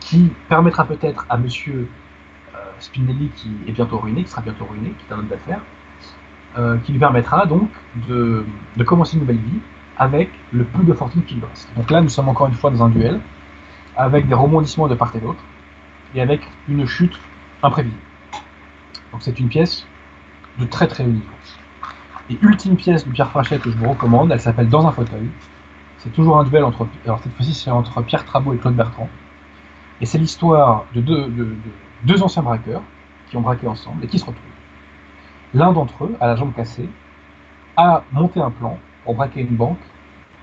qui permettra peut-être à M. Spinelli, qui est bientôt ruiné, qui sera bientôt ruiné, qui est un homme d'affaires, euh, qui lui permettra donc de, commencer une nouvelle vie avec le peu de fortune qu'il reste. Donc là, nous sommes encore une fois dans un duel, avec des rebondissements de part et d'autre, et avec une chute imprévisible. Donc c'est une pièce de très très haut niveau. Et ultime pièce de Pierre Frachet que je vous recommande, elle s'appelle Dans un fauteuil. C'est toujours un duel entre, alors cette fois-ci c'est entre Pierre Trabot et Claude Bertrand. Et c'est l'histoire de deux, de, de, deux anciens braqueurs qui ont braqué ensemble et qui se retrouvent. L'un d'entre eux, à la jambe cassée, a monté un plan pour braquer une banque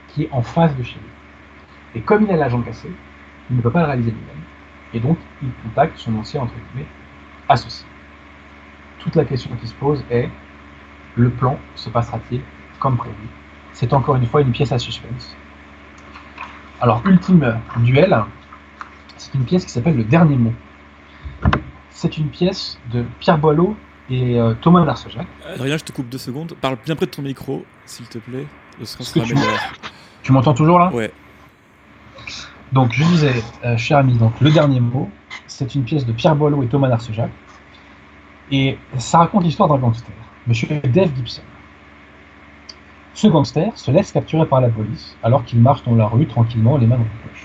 qui est en face de chez lui. Et comme il a la jambe cassée, il ne peut pas le réaliser lui-même. Et donc, il contacte son ancien, entre guillemets, associé. Toute la question qui se pose est, le plan se passera-t-il comme prévu? C'est encore une fois une pièce à suspense. Alors, ultime duel, c'est une pièce qui s'appelle Le Dernier Mot. C'est une pièce de Pierre Boileau et euh, Thomas Narcejac. Adrien, je te coupe deux secondes. Parle bien près de ton micro, s'il te plaît. Sera tu meilleur. Tu m'entends toujours là? Ouais. Donc, je disais, euh, cher ami, donc, Le Dernier Mot, c'est une pièce de Pierre Boileau et Thomas Narcejac. Et ça raconte l'histoire d'un gangster, Monsieur Dave Gibson. Ce gangster se laisse capturer par la police alors qu'il marche dans la rue tranquillement, les mains dans les poches.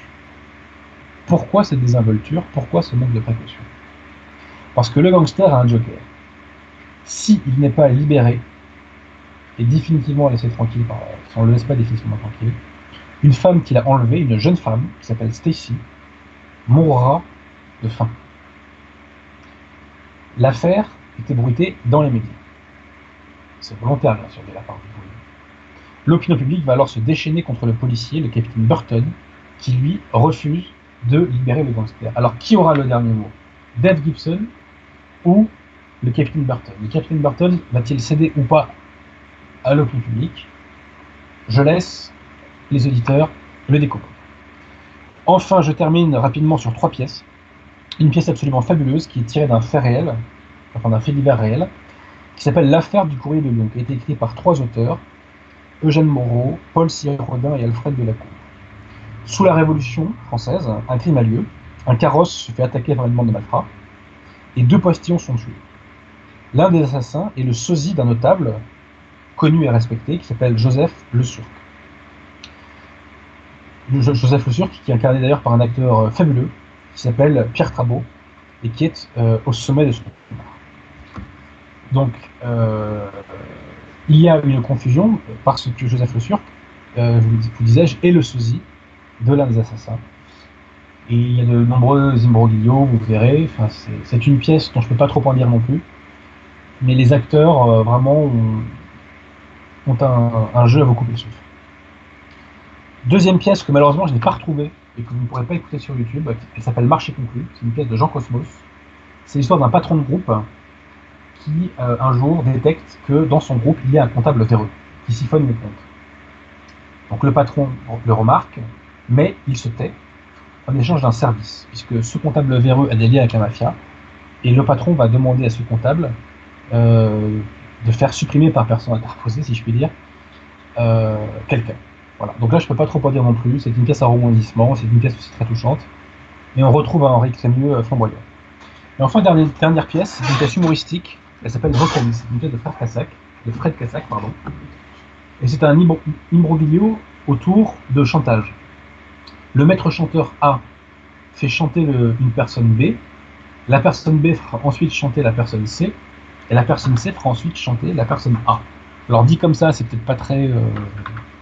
Pourquoi cette désinvolture? Pourquoi ce manque de précaution? Parce que le gangster a un joker. Si il n'est pas libéré et définitivement laissé tranquille, par, si on ne le laisse pas définitivement tranquille, une femme qu'il a enlevée, une jeune femme qui s'appelle Stacy, mourra de faim. L'affaire est ébruitée dans les médias. C'est volontaire, bien sûr, de la part du voyou. L'opinion publique va alors se déchaîner contre le policier, le capitaine Burton, qui lui refuse de libérer le gangster. Alors, qui aura le dernier mot? Dave Gibson ou le capitaine Burton? Le capitaine Burton va-t-il céder ou pas à l'opinion publique? Je laisse les auditeurs le découvrir. Enfin, je termine rapidement sur trois pièces. Une pièce absolument fabuleuse qui est tirée d'un fait réel, enfin d'un fait divers réel, qui s'appelle L'affaire du courrier de Lyon, qui a été écrit par trois auteurs, Eugène Moreau, Paul Cyr-Rodin et Alfred Delacour. Sous la Révolution française, un crime a lieu, un carrosse se fait attaquer par une bande de malfrats, et deux postillons sont tués. L'un des assassins est le sosie d'un notable connu et respecté qui s'appelle Joseph Le Surc. Joseph Le Surc, qui est incarné d'ailleurs par un acteur fabuleux qui s'appelle Pierre Trabot et qui est euh, au sommet de son Donc, euh, il y a une confusion parce que Joseph Le Surc, euh, vous, vous disais-je, est le sosie de l'un des. Et il y a de nombreux imbroglios, vous verrez. Enfin, c'est une pièce dont je ne peux pas trop en dire non plus. Mais les acteurs, euh, vraiment, ont, un, jeu à vous couper le souffle. Deuxième pièce que malheureusement je n'ai pas retrouvée et que vous ne pourrez pas écouter sur YouTube, elle s'appelle Marché conclu. C'est une pièce de Jean Cosmos. C'est l'histoire d'un patron de groupe qui, euh, un jour, détecte que dans son groupe, il y a un comptable véreux qui siphonne les comptes. Donc le patron le remarque, mais il se tait en échange d'un service, puisque ce comptable véreux a des liens avec la mafia, et le patron va demander à ce comptable euh, de faire supprimer par personne interposée, si je puis dire, euh, quelqu'un. Voilà. Donc là, je peux pas trop en dire non plus. C'est une pièce à rebondissement, c'est une pièce aussi très touchante. Et on retrouve un Henri Crémieux flamboyant. Et enfin, dernière, dernière pièce, c'est une pièce humoristique. Elle s'appelle Vocalise. C'est une pièce de Fred Cassac, de Fred Cassac, pardon. Et c'est un imbroglio autour de chantage. Le maître chanteur A fait chanter une personne B. La personne B fera ensuite chanter la personne C. et la personne C fera ensuite chanter la personne A. Alors dit comme ça, c'est peut-être pas très euh,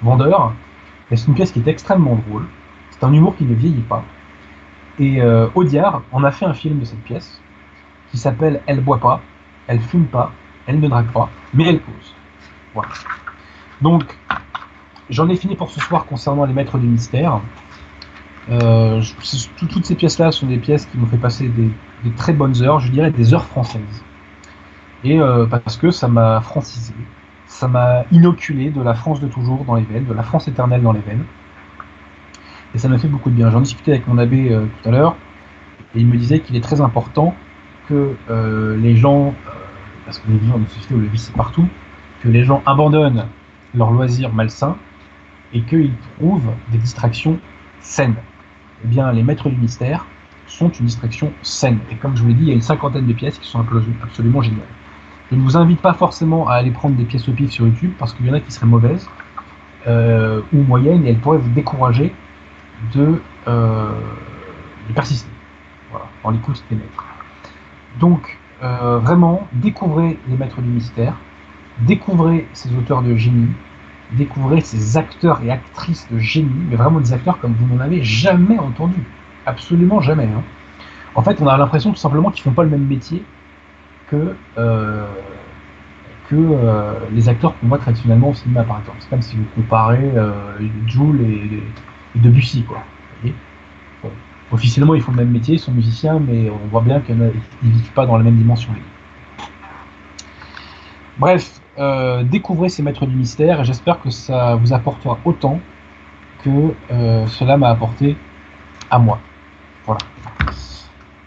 vendeur, mais c'est une pièce qui est extrêmement drôle. C'est un humour qui ne vieillit pas. Et euh, Audiard en a fait un film de cette pièce qui s'appelle Elle boit pas, elle fume pas, elle ne drague pas, mais elle cause. Voilà. Donc, j'en ai fini pour ce soir concernant les maîtres du mystère. Euh, toutes ces pièces-là sont des pièces qui m'ont fait passer des, très bonnes heures, je dirais des heures françaises. Et euh, parce que ça m'a francisé, ça m'a inoculé de la France de toujours dans les veines, de la France éternelle dans les veines. Et ça m'a fait beaucoup de bien. J'en discutais avec mon abbé euh, tout à l'heure, et il me disait qu'il est très important que les gens, parce qu'on est dans une société où le vice est partout, que les gens abandonnent leurs loisirs malsains et qu'ils trouvent des distractions saines. Eh les maîtres du mystère sont une distraction saine. Et comme je vous l'ai dit, il y a une cinquantaine de pièces qui sont abso- absolument géniales. Je ne vous invite pas forcément à aller prendre des pièces au pif sur YouTube parce qu'il y en a qui seraient mauvaises euh, ou moyennes et elles pourraient vous décourager de, euh, persister voilà, dans l'écoute des maîtres. Donc, euh, vraiment, découvrez les maîtres du mystère, découvrez ces auteurs de génie, découvrez ces acteurs et actrices de génie, mais vraiment des acteurs comme vous n'en avez jamais entendu. Absolument jamais. hein. En fait, on a l'impression tout simplement qu'ils font pas le même métier que, euh, que euh, les acteurs qu'on voit traditionnellement au cinéma, par exemple. C'est comme si vous comparez euh, Jules et, Debussy, quoi. Officiellement, ils font le même métier, ils sont musiciens, mais on voit bien qu'ils ne vivent pas dans la même dimension. Bref, euh, découvrez ces maîtres du mystère et j'espère que ça vous apportera autant que euh, cela m'a apporté à moi. Voilà.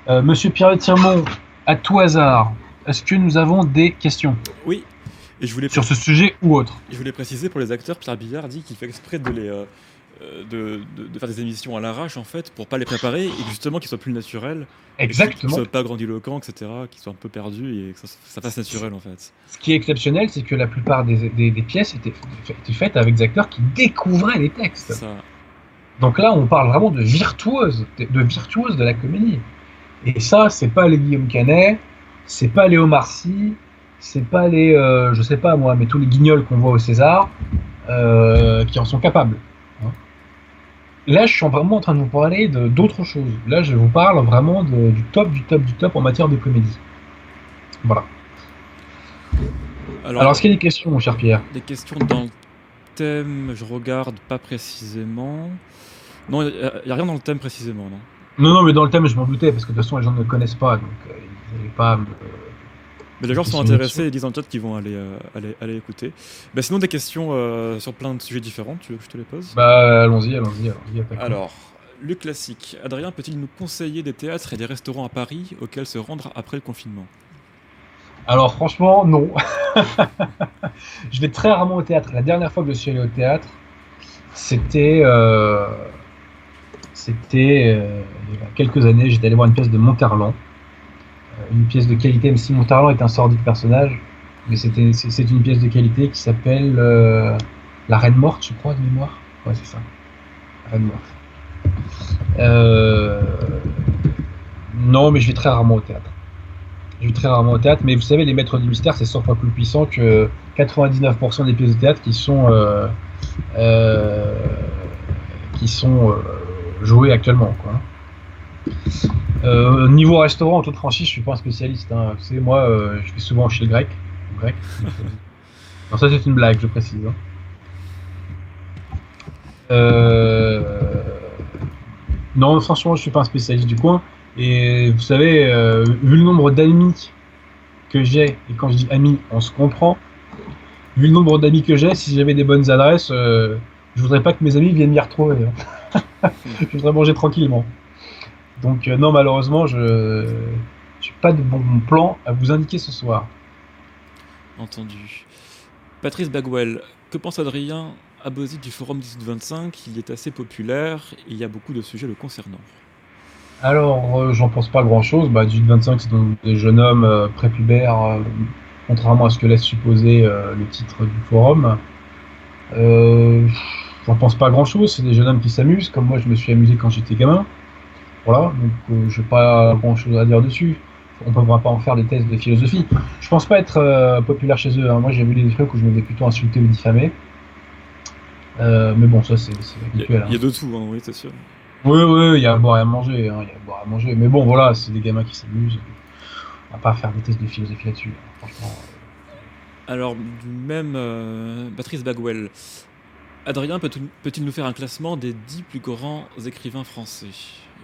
Euh, Monsieur Pierre Tirmont, à tout hasard, est-ce que nous avons des questions? Oui, et je voulais, sur ce sujet ou autre je voulais préciser pour les acteurs, Pierre Billard dit qu'il fait exprès de les. Euh, de, de- de faire des émissions à l'arrache en fait pour pas les préparer et justement qu'ils soient plus naturels qu'ils Exactement. soient pas grandiloquents etc qu'ils soient un peu perdus et que ça, ça fasse naturel en fait Ce qui est exceptionnel, c'est que la plupart des, des- des pièces étaient, étaient faites avec des acteurs qui découvraient les textes. ça Donc là, on parle vraiment de virtuoses, de, virtuoses de la comédie. Et ça, c'est pas les Guillaume Canet, c'est pas les Omar Sy, c'est pas les, euh, je sais pas moi, mais tous les guignols qu'on voit au César euh, qui en sont capables. Là, je suis vraiment en train de vous parler d'autre chose. Là, je vous parle vraiment de- du top, du top, du top en matière de comédie. Voilà. alors, Alors, est-ce qu'il y a des questions, mon cher Pierre? des questions dans le thème je regarde pas précisément non il y, a rien dans le thème précisément non? Non, non, mais dans le thème, je m'en doutais, parce que de toute façon, les gens ne le connaissent pas, donc euh, ils n'allaient pas me... Mais les gens sont intéressés et disent le chat qu'ils vont aller, euh, aller, aller écouter. Bah, sinon, des questions euh, sur plein de sujets différents, tu veux que je te les pose? Bah, allons-y, allons-y, allons-y. Alors, le classique. Adrien peut-il nous conseiller des théâtres et des restaurants à Paris auxquels se rendre après le confinement? Alors franchement, non. je vais très rarement au théâtre. La dernière fois que je suis allé au théâtre, c'était euh, c'était il y a quelques années. J'étais allé voir une pièce de Montarlan, Euh, une pièce de qualité. Même si Montarlan est un sordide personnage, mais c'est une pièce de qualité qui s'appelle euh, La Reine morte, je crois de mémoire. Ouais, c'est ça. La Reine morte. Euh, Non, mais je vais très rarement au théâtre. Je vais très rarement au théâtre, mais vous savez, les maîtres du mystère, c'est 100 fois plus puissant que 99% des pièces de théâtre qui sont, euh, qui sont jouées actuellement. Quoi. Euh, niveau restaurant, en toute franchise, je suis pas un spécialiste. Hein. Vous savez, moi, euh, je vais souvent chez le grec. non, ça, c'est une blague, je précise. hein. Euh, Non, franchement, je suis pas un spécialiste du coin. Et vous savez, vu le nombre d'amis que j'ai, et quand je dis amis, on se comprend, vu le nombre d'amis que j'ai, si j'avais des bonnes adresses, je voudrais pas que mes amis viennent m'y retrouver. hein. je voudrais manger tranquillement. Donc euh, non, malheureusement, je n'ai pas de bon plan à vous indiquer ce soir. Entendu. Patrice Bagwell, que pense Adrien Abosi du forum 1825 Il est assez populaire et il y a beaucoup de sujets le concernant. Alors, euh, j'en pense pas grand-chose. Bah, 18-25, c'est donc des jeunes hommes euh, prépubères, euh, contrairement à ce que laisse supposer le titre du forum. J'en pense pas grand-chose. C'est des jeunes hommes qui s'amusent, comme moi je me suis amusé quand j'étais gamin. Voilà, donc euh, j'ai pas grand-chose à dire dessus. on ne pourra pas en faire des tests de philosophie. Je pense pas être euh, populaire chez eux. hein. Moi, j'ai vu des trucs où je me vais plutôt insulter ou diffamer. Euh, mais bon, ça, c'est habituel. hein. il y a de tout, hein, oui, c'est sûr. Oui, oui, il y a à boire et à manger. hein, Il y a à boire et à manger. Mais bon, voilà, c'est des gamins qui s'amusent. On va pas faire des tests de philosophie là-dessus. hein. Franchement. Alors, du même euh, Patrice Bagwell, Adrien peut- peut-il nous faire un classement des 10 plus grands écrivains français?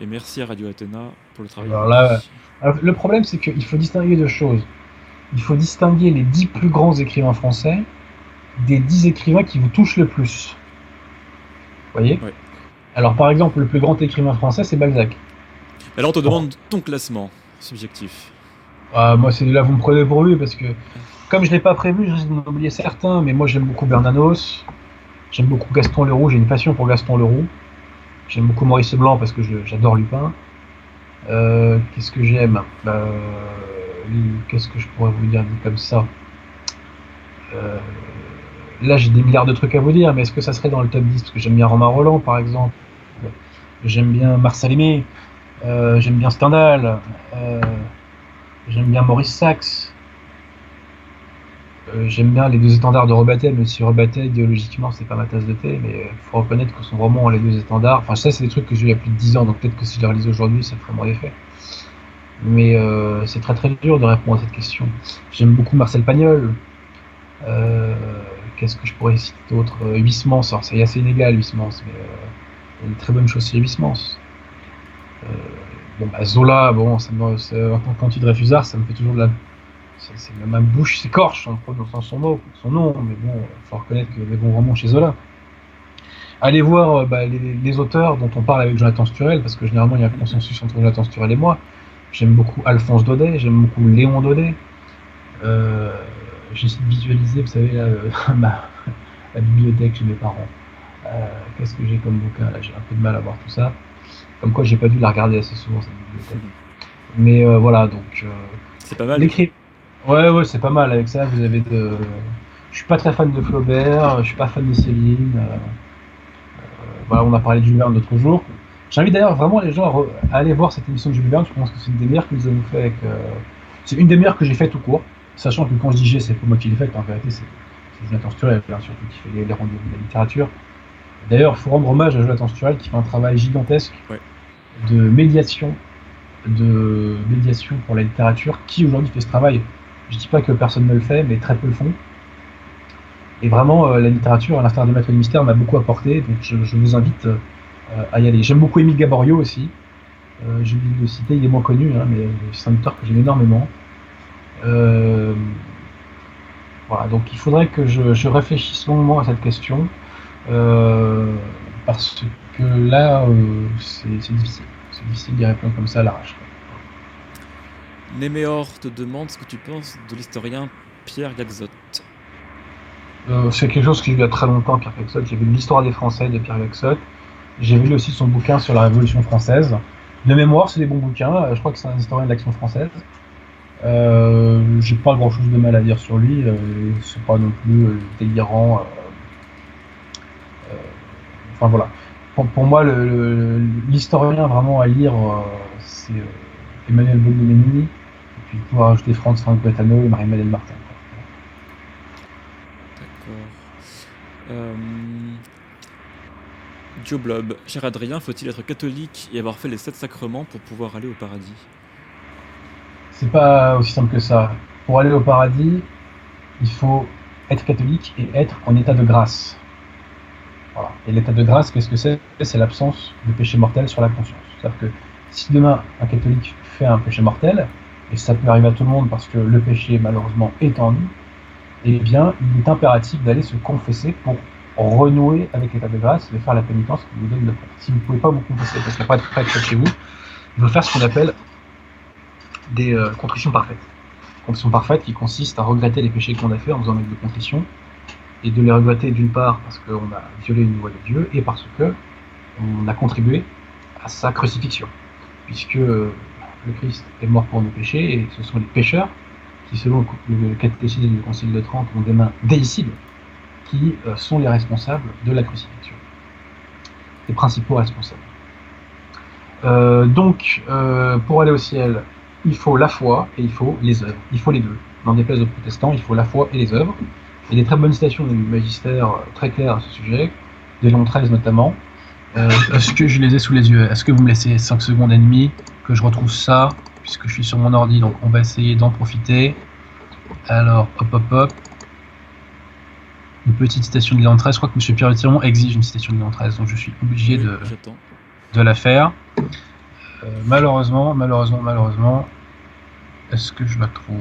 Et merci à Radio Athéna pour le travail. Alors là. Alors, le problème, c'est qu'il faut distinguer deux choses. Il faut distinguer les 10 plus grands écrivains français des 10 écrivains qui vous touchent le plus. Vous voyez. Alors, par exemple, le plus grand écrivain français, c'est Balzac. Mais là, on te demande ton classement subjectif. Ah, moi, c'est là, vous me prenez pour lui parce que, comme je ne l'ai pas prévu, je risque d'en oublier certains, mais moi, j'aime beaucoup Bernanos. J'aime beaucoup Gaston Leroux. J'ai une passion pour Gaston Leroux. J'aime beaucoup Maurice Blanc parce que j'adore Lupin. Euh, Qu'est-ce que j'aime? Euh, Qu'est-ce que je pourrais vous dire comme ça? Euh, Là, j'ai des milliards de trucs à vous dire, mais est-ce que ça serait dans le top 10 Parce que j'aime bien Romain Roland, par exemple. J'aime bien Marcel Aimé. J'aime bien Stendhal. J'aime bien Maurice Sachs. Euh, j'aime bien les deux étendards de Rebattet, même si Rebattet, idéologiquement, c'est pas ma tasse de thé, mais il faut reconnaître que son roman, Les deux étendards, enfin, ça, c'est des trucs que j'ai lu il y a plus de 10 ans, donc peut-être que si je les relise aujourd'hui, ça ferait moins d'effet. Mais euh, c'est très très dur de répondre à cette question. J'aime beaucoup Marcel Pagnol. Euh, Qu'est-ce que je pourrais citer d'autre? Euh, Huysmans, alors c'est assez inégal, Huysmans, mais euh, il y a une très bonne chose Huysmans. Euh, bon, bah, Zola, bon, ça me, c'est- en tant qu'anti-Dreyfusard, ça me fait toujours de la. C'est- ma bouche s'écorche en prononçant son nom, son nom, mais bon, il faut reconnaître qu'il y a des bons romans chez Zola. Allez voir euh, bah, les, les auteurs dont on parle avec Jonathan Sturel, parce que généralement il y a un consensus entre Jonathan Sturel et moi. J'aime beaucoup Alphonse Daudet, j'aime beaucoup Léon Daudet. Euh, J'essaie de visualiser, vous savez, là, euh, ma, la bibliothèque chez mes parents. Euh, Qu'est-ce que j'ai comme bouquin Là, j'ai un peu de mal à voir tout ça. Comme quoi, j'ai pas dû la regarder assez souvent, cette bibliothèque. Mais voilà, donc. C'est pas mal. L'écrit. Ouais, ouais, c'est pas mal. Avec ça, vous avez de. Je suis pas très fan de Flaubert, je suis pas fan de Céline. euh, euh, voilà, on a parlé de Jules Verne l'autre jour. J'invite d'ailleurs vraiment les gens à, aller voir cette émission de Jules Verne. Je pense que c'est une des meilleures que nous avons fait avec. euh, C'est une des meilleures que j'ai fait tout court. Sachant que quand je dis j'ai, c'est pas moi qui l'ai fait, en vérité, c'est Jonathan Sturel, surtout qui fait les, les rendez-vous de la littérature. D'ailleurs, il faut rendre hommage à Jonathan Sturel qui fait un travail gigantesque Ouais. de médiation, de médiation pour la littérature, qui aujourd'hui fait ce travail. Je dis pas que personne ne le fait, mais très peu le font. Et vraiment, euh, la littérature, à l'instar des maîtres du mystère, m'a beaucoup apporté, donc je, vous invite euh, à y aller. J'aime beaucoup Émile Gaborio aussi. Euh, J'ai oublié de le citer, il est moins connu, hein, mais c'est un auteur que j'aime énormément. Euh, voilà, donc il faudrait que je, je réfléchisse longuement à cette question, parce que là, c'est difficile. C'est difficile d'y répondre comme ça à l'arrache. Néméor te demande ce que tu penses de l'historien Pierre Gaxotte. Euh, c'est quelque chose que j'ai lu il y a très longtemps, Pierre Gaxotte. J'ai vu l'histoire des Français de Pierre Gaxotte. J'ai vu aussi son bouquin sur la Révolution française. De mémoire, c'est des bons bouquins. Euh, Je crois que c'est un historien de l'action française. Euh, j'ai pas grand chose de mal à dire sur lui. Euh, c'est pas non plus euh, délirant. enfin voilà. Pour, moi, l'historien vraiment à lire, c'est Emmanuel Bognomeni. Puis pouvoir ajouter Franz Frank Betano et Marie-Madeleine Martin. D'accord. Euh... Joe Blob, cher Adrien, faut-il être catholique et avoir fait les sept sacrements pour pouvoir aller au paradis? C'est pas aussi simple que ça. Pour aller au paradis, il faut être catholique et être en état de grâce. Voilà. Et l'état de grâce, qu'est-ce que c'est? C'est l'absence de péché mortel sur la conscience. C'est-à-dire que si demain un catholique fait un péché mortel, et ça peut arriver à tout le monde parce que le péché malheureusement est en nous, eh bien il est impératif d'aller se confesser pour renouer avec l'état de grâce et de faire la pénitence qui vous donne le faire. Si vous ne pouvez pas vous confesser parce qu'il n'y a pas de prêtre chez vous, il faut faire ce qu'on appelle des euh, contritions parfaites. Contrition parfaite qui consiste à regretter les péchés qu'on a fait en faisant acte de contrition et de les regretter d'une part parce qu'on a violé une loi de Dieu et parce que on a contribué à sa crucifixion, puisque euh, le Christ est mort pour nos péchés et ce sont les pécheurs qui, selon le catéchisme du Concile de Trente, ont des mains déicibles, qui euh, sont les responsables de la crucifixion, les principaux responsables. Euh, donc, euh, pour aller au ciel, il faut la foi et il faut les œuvres. Il faut les deux. Dans des places de protestants, il faut la foi et les œuvres. Il y a des très bonnes citations du magistère très claires à ce sujet, des Léon 13 notamment. Est-ce que je les ai sous les yeux? Est-ce que vous me laissez 5 secondes et demie? Que je retrouve ça puisque je suis sur mon ordi, donc on va essayer d'en profiter. Alors, hop, hop, hop. Une petite citation de Léon 13. Je crois que M. Pierre Tiron exige une citation de Léon 13, donc je suis obligé Oui, de, de la faire. Euh, malheureusement, malheureusement, malheureusement, est-ce que je la trouve?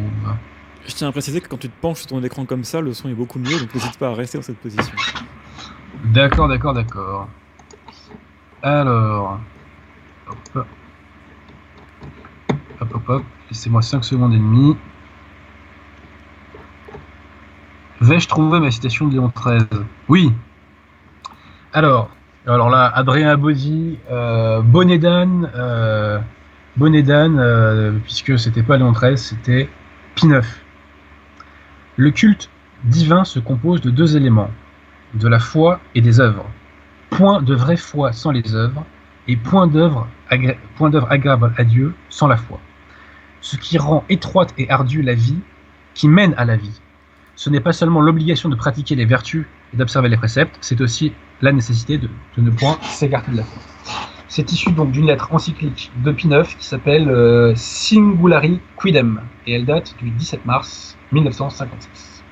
Je tiens à préciser que quand tu te penches sur ton écran comme ça, le son est beaucoup mieux, donc n'hésite pas à rester dans cette position. D'accord, d'accord, d'accord. Alors, hop, Laissez-moi 5 secondes et demie. Vais-je trouver ma citation de Léon XIII Oui. Alors, alors là, Adrien Abodi, euh, bonnet d'âne, euh, euh, puisque c'était pas Léon XIII, c'était Pie IX. Le culte divin se compose de deux éléments, de la foi et des œuvres. Point de vraie foi sans les œuvres, et point d'œuvre agréable à Dieu sans la foi. Ce qui rend étroite et ardue la vie, qui mène à la vie. Ce n'est pas seulement l'obligation de pratiquer les vertus et d'observer les préceptes, c'est aussi la nécessité de, ne point s'écarter de la foi. C'est issu donc d'une lettre encyclique de Pie IX qui s'appelle euh, Singulari Quidem, et elle date du 17 mars 1956.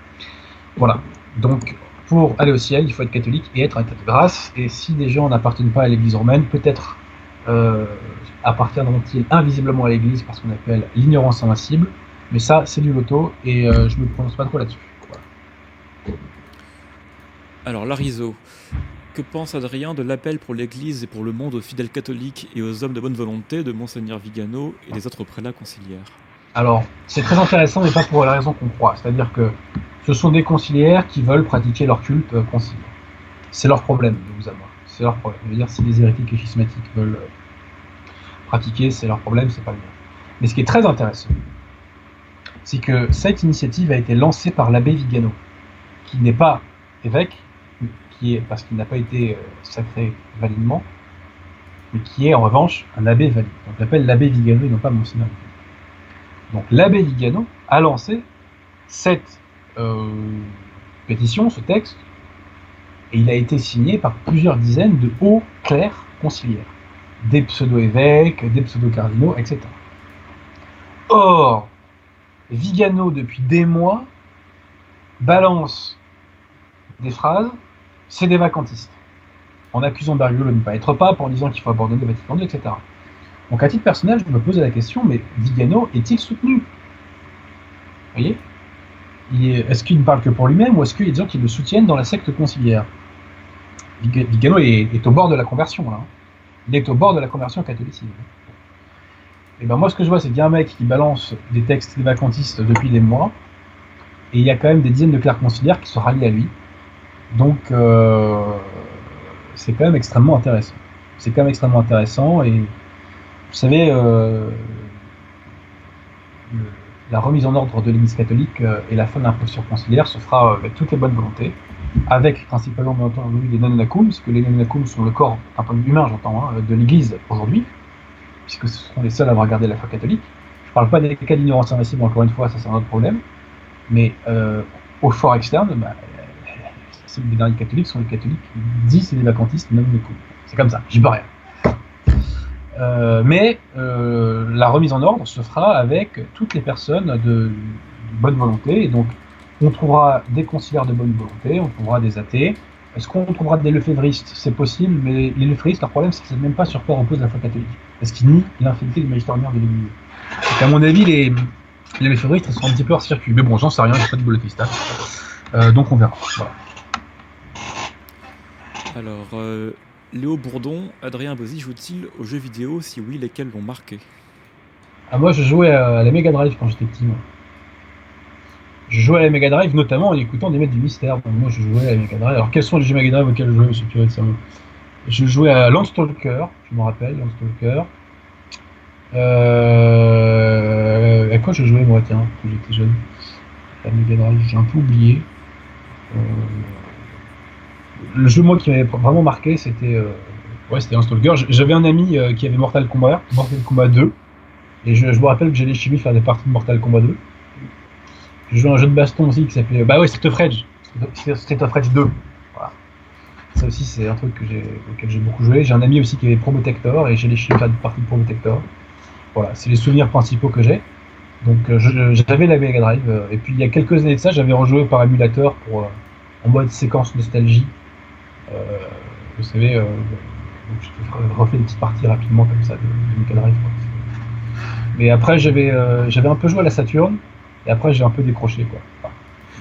Voilà. Donc, pour aller au ciel, il faut être catholique et être un état de grâce. Et si des gens n'appartiennent pas à l'Église romaine, peut-être euh, appartiendront-ils invisiblement à l'Église parce qu'on appelle l'ignorance invincible. Mais ça, c'est du loto et euh, je me prononce pas trop là-dessus. Voilà. Alors, Larizo, que pense Adrien de l'appel pour l'Église et pour le monde aux fidèles catholiques et aux hommes de bonne volonté de Monseigneur Vigano et des autres prélats conciliaires? Alors, c'est très intéressant, mais pas pour la raison qu'on croit. C'est-à-dire que ce sont des conciliaires qui veulent pratiquer leur culte euh, conciliaire. C'est leur problème, de vous à moi. C'est leur problème. Je veux dire, si les hérétiques et schismatiques veulent euh, pratiquer, c'est leur problème, c'est pas le mien. Mais ce qui est très intéressant, c'est que cette initiative a été lancée par l'abbé Vigano, qui n'est pas évêque, parce qu'il n'a pas été euh, sacré validement, mais qui est en revanche un abbé valide. Donc, on l'appelle l'abbé Vigano et non pas Monseigneur. Donc l'abbé Vigano a lancé cette euh, pétition, ce texte, et il a été signé par plusieurs dizaines de hauts clercs conciliaires, des pseudo-évêques, des pseudo-cardinaux, etc. Or, Vigano, depuis des mois, balance des phrases, c'est des vacantistes, en accusant Bergoglio de ne pas être pape, en disant qu'il faut abandonner le Vatican II, etc. Donc à titre personnel, je me posais la question, mais Vigano est-il soutenu? Vous voyez? Est-ce qu'il ne parle que pour lui-même ou est-ce qu'il y a des qui le soutiennent dans la secte conciliaire? Vig- Vigano est, est au bord de la conversion, là. Il est au bord de la conversion au catholicisme. Et ben moi, ce que je vois, c'est qu'il y a un mec qui balance des textes des depuis des mois, et il y a quand même des dizaines de clercs conciliaires qui sont ralliés à lui. Donc, euh, c'est quand même extrêmement intéressant. C'est quand même extrêmement intéressant, et vous savez, euh, la remise en ordre de l'Église catholique euh, et la fin de l'imposition conciliaire se fera avec toutes les bonnes volontés, avec principalement entendu les non-nacum, puisque les non-nacum sont le corps, d'un point de vue humain j'entends, hein, de l'Église aujourd'hui, puisque ce seront les seuls à avoir gardé la foi catholique. Je ne parle pas des cas d'ignorance invincible, encore une fois, ça c'est un autre problème, mais euh, au fort externe, bah, les derniers catholiques sont les catholiques dits c'est des vacantistes non-nacum. C'est comme ça, j'y peux rien. Euh, mais euh, la remise en ordre se fera avec toutes les personnes de, de bonne volonté. Et donc, on trouvera des conciliaires de bonne volonté, on trouvera des athées. Est-ce qu'on trouvera des lefévristes? C'est possible, mais les lefévristes, leur problème, c'est qu'ils ne savent même pas sur quoi repose la foi catholique. Parce qu'ils nient l'infinité du magistère de l'Église. Donc, à mon avis, les, les lefévristes ils sont un petit peu hors circuit. Mais bon, j'en sais rien, j'ai pas de cristal. Euh, donc, on verra. Voilà. Alors, euh, Léo Bourdon, Adrien Bozzi joue-t-il aux jeux vidéo? Si oui, lesquels l'ont marqué? Ah, moi, je jouais à la Mega Drive quand j'étais petit. moi. Je jouais à la Mega Drive notamment en écoutant des maîtres du mystère. Moi, je jouais à la Mega Drive. Alors, quels sont les jeux Mega Drive auxquels je jouais, de Sermon Je jouais à Landstalker, je me rappelle, Landstalker. Euh... À quoi je jouais, moi, tiens, quand j'étais jeune? La Mega Drive, j'ai un peu oublié. Euh, Le jeu, moi, qui m'avait vraiment marqué, c'était. euh, Ouais, c'était Landstalker. J'avais un ami euh, qui avait Mortal Kombat, Mortal Kombat 2. Et je, je me rappelle que j'allais chez lui faire des parties de Mortal Kombat 2. J'ai joué à un jeu de baston aussi qui s'appelait. Bah ouais, Street of Rage. Street of Rage 2. Voilà. Ça aussi, c'est un truc que j'ai, auquel j'ai beaucoup joué. J'ai un ami aussi qui avait Protector et j'allais chez lui faire des parties de Protector. Voilà, c'est les souvenirs principaux que j'ai. Donc euh, je- j'avais la Mega Drive. euh, Et puis il y a quelques années de ça, j'avais rejoué par émulateur pour, euh, en mode séquence nostalgie. Euh, vous savez, euh, je refais des petites parties rapidement comme ça de, de Mega Drive. Mais après, j'avais euh, un peu joué à la Saturn, et après, j'ai un peu décroché. Quoi. Enfin,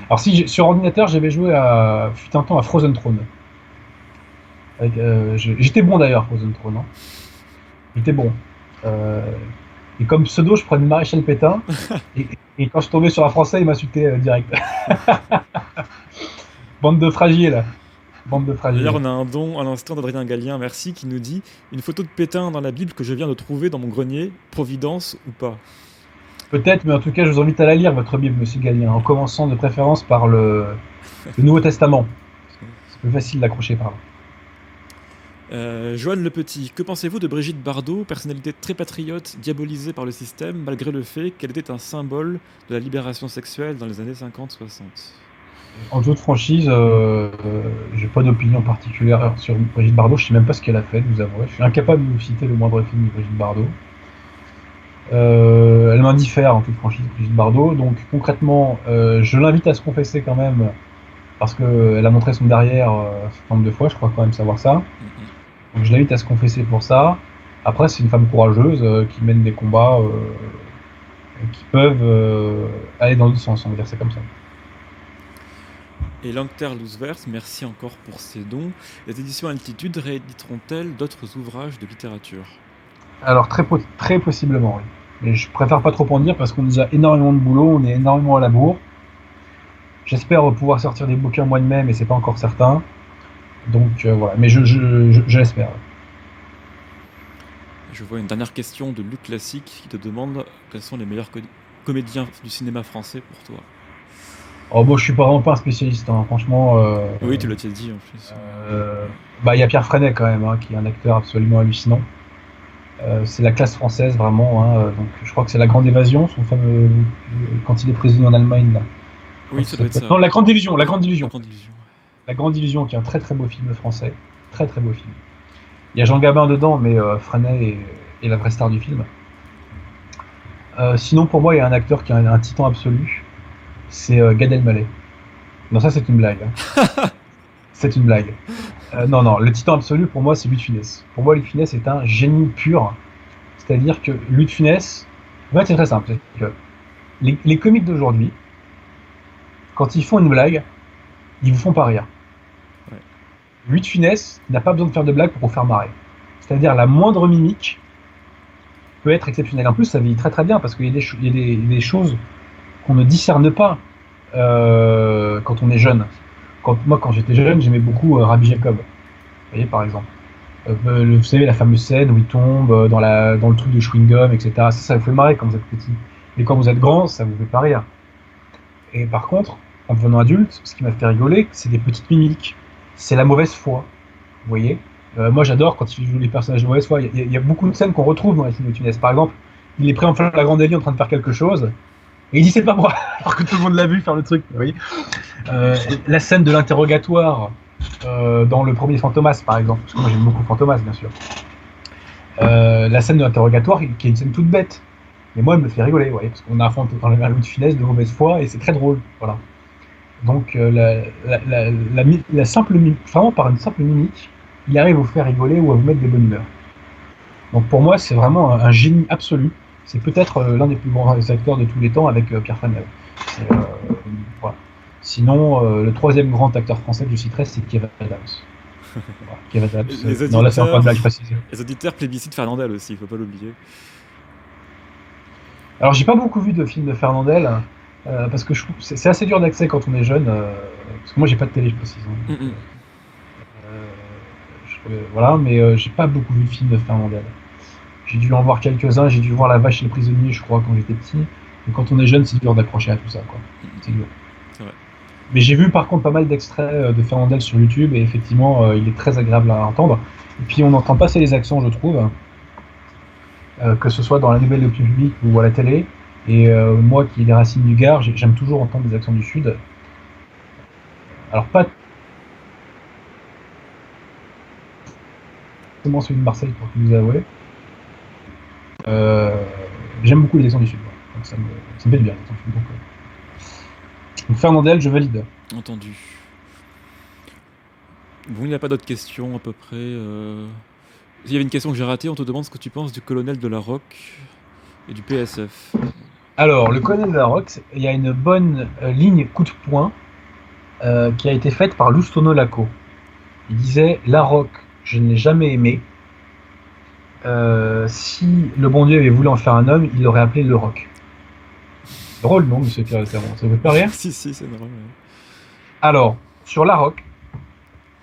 Alors, si sur ordinateur, j'avais joué à, fut un temps à Frozen Throne. Euh, J'étais bon d'ailleurs, Frozen Throne. Hein. J'étais bon. Euh, et comme pseudo, je prenais Maréchal Pétain, et, et quand je tombais sur un français, il m'insultait euh, direct. Bande de fragiles. Bande de fragiles. D'ailleurs, on a un don à l'instant d'Adrien Gallien, merci, qui nous dit une photo de Pétain dans la Bible que je viens de trouver dans mon grenier, Providence ou pas? Peut-être, mais en tout cas, je vous invite à la lire, votre Bible, monsieur Gallien, en commençant de préférence par le, le Nouveau Testament. C'est plus facile d'accrocher par là. Euh, Joanne Le Petit, que pensez-vous de Brigitte Bardot, personnalité très patriote, diabolisée par le système, malgré le fait qu'elle était un symbole de la libération sexuelle dans les années 50-60 En toute franchise, euh, j'ai pas d'opinion particulière sur Brigitte Bardot. Je sais même pas ce qu'elle a fait, de vous avouer. Je suis incapable de vous citer le moindre film de Brigitte Bardot. Euh, elle m'indiffère en toute franchise, Brigitte Bardot. Donc concrètement, euh, je l'invite à se confesser quand même, parce qu'elle a montré son derrière un certain nombre de fois. Je crois quand même savoir ça. Donc je l'invite à se confesser pour ça. Après, c'est une femme courageuse euh, qui mène des combats qui peuvent aller dans le sens, on va dire c'est comme ça. Et Langter Loosevers, merci encore pour ces dons. Les éditions Altitude rééditeront-elles d'autres ouvrages de littérature? Alors très, po- très possiblement, oui. Mais je préfère pas trop en dire parce qu'on nous a énormément de boulot, on est énormément à la bourre. J'espère pouvoir sortir des bouquins au mois de mai, mais c'est pas encore certain. Donc euh, voilà, mais je, je, je, je l'espère. Je vois une dernière question de Luc Classique qui te demande quels sont les meilleurs co- comédiens du cinéma français pour toi? Oh bon, je suis pas vraiment pas un spécialiste, hein, franchement. euh, Oui, tu l'as dit en plus. Euh, bah, il y a Pierre Freinet quand même, hein, qui est un acteur absolument hallucinant. Euh, c'est la classe française vraiment. hein, euh, donc, je crois que c'est la Grande Évasion, son fameux euh, quand il est prisonnier en Allemagne. Là. oui, ça doit être ça. Non, la Grande Illusion, la Grande Illusion. Grande illusion. La Grande Illusion, qui est un très très beau film français, très très beau film. Il y a Jean Gabin dedans, mais euh, Freinet est, est la vraie star du film. Euh, sinon, pour moi, il y a un acteur qui a un, un titan absolu, c'est euh, Gad Elmaleh. Non, ça c'est une blague. hein. c'est une blague. Euh, non, non, le titan absolu pour moi c'est de Funès. Pour moi, de Funès est un génie pur. C'est-à-dire que de Funès, en fait, c'est très simple. que les, les comiques d'aujourd'hui, quand ils font une blague, ils vous font pas rire. Ouais. De Funès n'a pas besoin de faire de blagues pour vous faire marrer. C'est-à-dire la moindre mimique peut être exceptionnelle. En plus, ça vieillit très très bien parce qu'il y a des, cho- il y a des- il y a des choses qu'on ne discerne pas euh, quand on est jeune. Quand, moi, quand j'étais jeune, j'aimais beaucoup euh, Rabbi Jacob. Vous voyez, par exemple. Euh, vous savez, la fameuse scène où il tombe euh, dans, le truc de chewing-gum, etc. Ça, ça vous fait marrer quand vous êtes petit. Mais quand vous êtes grand, ça vous fait pas rire. Et par contre, en devenant adulte, ce qui m'a fait rigoler, c'est des petites mimiques. C'est la mauvaise foi. Vous voyez? Moi, j'adore quand il joue les personnages de mauvaise foi. Il y, a- il y a beaucoup de scènes qu'on retrouve dans les films de Tunis. Par exemple, il est pris en flagrant délit en train de faire quelque chose. Et il dit c'est pas moi, alors que tout le monde l'a vu faire le truc. Vous Euh, la scène de l'interrogatoire euh, dans le premier Fantomas, par exemple, parce que moi j'aime beaucoup Fantomas, bien sûr. Euh, la scène de l'interrogatoire, qui est une scène toute bête, mais moi elle me fait rigoler, vous parce qu'on a un Louis de finesse de mauvaise foi et c'est très drôle, voilà. Donc la, simple vraiment par une simple mimique, il arrive à vous faire rigoler ou à vous mettre des bonnes humeurs. Donc pour moi c'est vraiment un génie absolu. C'est peut-être euh, l'un des plus grands acteurs de tous les temps avec euh, Pierre. C'est, euh, voilà. Sinon, le troisième grand acteur français que je citerai, c'est Kev Adams. Voilà, Kev Adams. Les non, là, c'est encore une blague précisée. Les auditeurs plébiscitent Fernandel aussi, il faut pas l'oublier. Alors, j'ai pas beaucoup vu de films de Fernandel, euh, parce que je trouve que c'est assez dur d'accès quand on est jeune. euh, parce que moi, j'ai pas de télé, je précise. hein. Mm, mm. Euh, je- voilà, mais j'ai pas beaucoup vu de films de Fernandel. J'ai dû en voir quelques-uns, j'ai dû voir La Vache et le Prisonnier, je crois, quand j'étais petit. Mais quand on est jeune, c'est dur d'accrocher à tout ça, quoi. C'est dur. Mais j'ai vu par contre pas mal d'extraits euh, de Fernandel sur YouTube et effectivement, euh, il est très agréable à entendre. Et puis on entend passer les accents, je trouve. euh, que ce soit dans la nouvelle opinion publique ou à la télé. Et euh, moi qui ai des racines du Gard, j'ai- j'aime toujours entendre des accents du Sud. Alors pas forcément celui de Marseille pour tout vous avouer. Euh, j'aime beaucoup les accents du Sud. Donc ça me, ça me fait du bien. les accents du Sud, donc, euh. Donc, Fernandel, je valide. Entendu. Bon, il n'y a pas d'autres questions à peu près. euh. Il y avait une question que j'ai ratée, on te demande ce que tu penses du colonel de la ROC et du PSF. Alors, le colonel de la c'est- il y a une bonne euh, ligne coup de poing euh, qui a été faite par Lustono Laco. Il disait La Rock, je ne l'ai jamais aimé. Euh, si le bon Dieu avait voulu en faire un homme, il l'aurait appelé Le Rock. Drôle, non, monsieur Pierre Ça vous fait pas rire si, si, c'est normal. Alors, sur La Rock,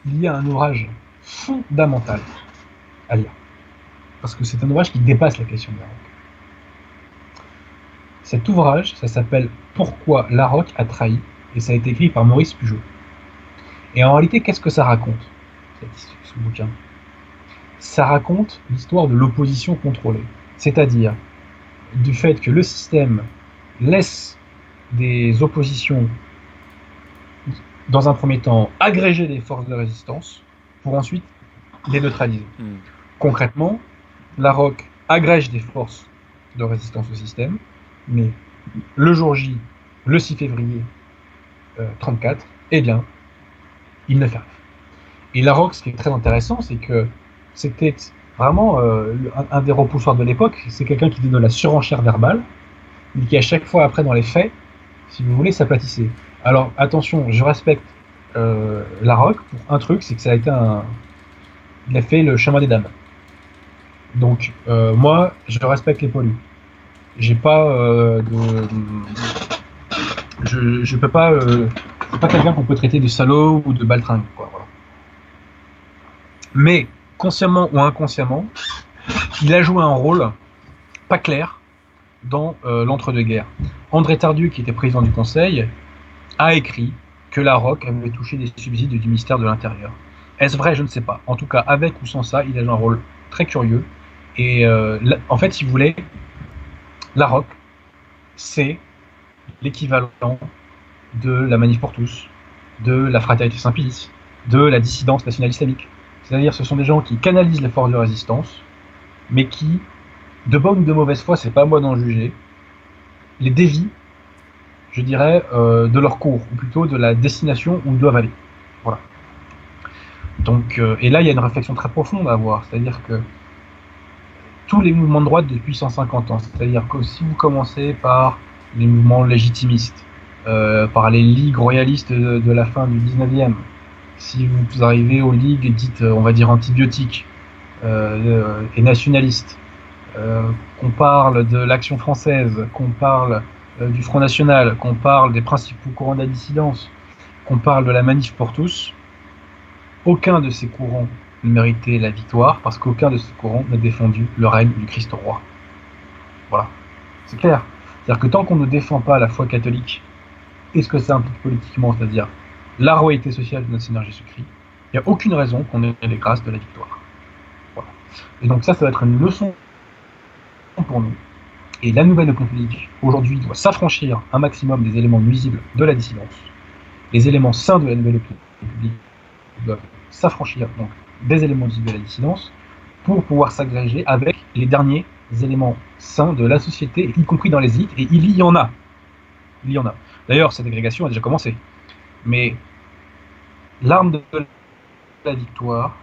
il y a un ouvrage fondamental à lire. Parce que c'est un ouvrage qui dépasse la question de La Rock. Cet ouvrage, ça s'appelle Pourquoi La Rock a trahi et ça a été écrit par Maurice Pujol. Et en réalité, qu'est-ce que ça raconte, ce bouquin? Ça raconte l'histoire de l'opposition contrôlée. C'est-à-dire du fait que le système laisse des oppositions dans un premier temps, agréger les forces de résistance pour ensuite les neutraliser. Hmm. Concrètement, la ROC agrège des forces de résistance au système, mais le jour J, le 6 février euh, 34, eh bien, il ne fait rien. Et la ROC, ce qui est très intéressant, c'est que c'était vraiment euh, un, des repoussoirs de l'époque. C'est quelqu'un qui donne de la surenchère verbale, mais qui à chaque fois après dans les faits, si vous voulez, s'aplatissait. Alors attention, je respecte euh, la ROC pour un truc, c'est que ça a été un. Il a fait le chemin des dames. Donc euh, moi, je respecte les poilus. J'ai pas de. Je, je peux pas. C'est pas quelqu'un qu'on peut traiter de salaud ou de baltringue, quoi. Mais consciemment ou inconsciemment, il a joué un rôle pas clair dans euh, l'entre-deux-guerres. André Tardieu, qui était président du Conseil, a écrit que la ROC avait touché des subsides du ministère de l'Intérieur. Est-ce vrai? Je ne sais pas. En tout cas, avec ou sans ça, il a joué un rôle très curieux. Et euh, en fait, si vous voulez, la ROC, c'est l'équivalent de la Manif pour tous, de la Fraternité Saint-Pilice, de la dissidence nationale islamique. C'est-à-dire, ce sont des gens qui canalisent les forces de résistance, mais qui, de bonne ou de mauvaise foi, c'est pas moi d'en juger, les dévient je dirais, euh, de leur cours, ou plutôt de la destination où ils doivent aller. Voilà. Donc, euh, et là, il y a une réflexion très profonde à avoir, c'est-à-dire que tous les mouvements de droite depuis 150 ans, c'est-à-dire que si vous commencez par les mouvements légitimistes, euh, par les ligues royalistes de, de la fin du 19e, si vous arrivez aux ligues dites, euh, on va dire, antibiotiques euh, euh, et nationalistes, euh, qu'on parle de l'action française, qu'on parle euh, du Front National, qu'on parle des principaux courants de la dissidence, qu'on parle de la manif pour tous, aucun de ces courants ne méritait la victoire parce qu'aucun de ces courants n'a défendu le règne du Christ roi. Voilà, c'est clair. C'est-à-dire que tant qu'on ne défend pas la foi catholique et ce que ça implique politiquement, c'est-à-dire la royauté sociale de notre Seigneur Jésus-Christ, il n'y a aucune raison qu'on ait les grâces de la victoire. Et donc ça, ça va être une leçon pour nous. Et la nouvelle opinion aujourd'hui, doit s'affranchir un maximum des éléments nuisibles de la dissidence. Les éléments sains de la nouvelle opinion publique doivent s'affranchir donc des éléments nuisibles de la dissidence pour pouvoir s'agréger avec les derniers éléments sains de la société, y compris dans les élites, et il y en a. Il y en a. D'ailleurs, cette agrégation a déjà commencé. Mais l'arme de la victoire,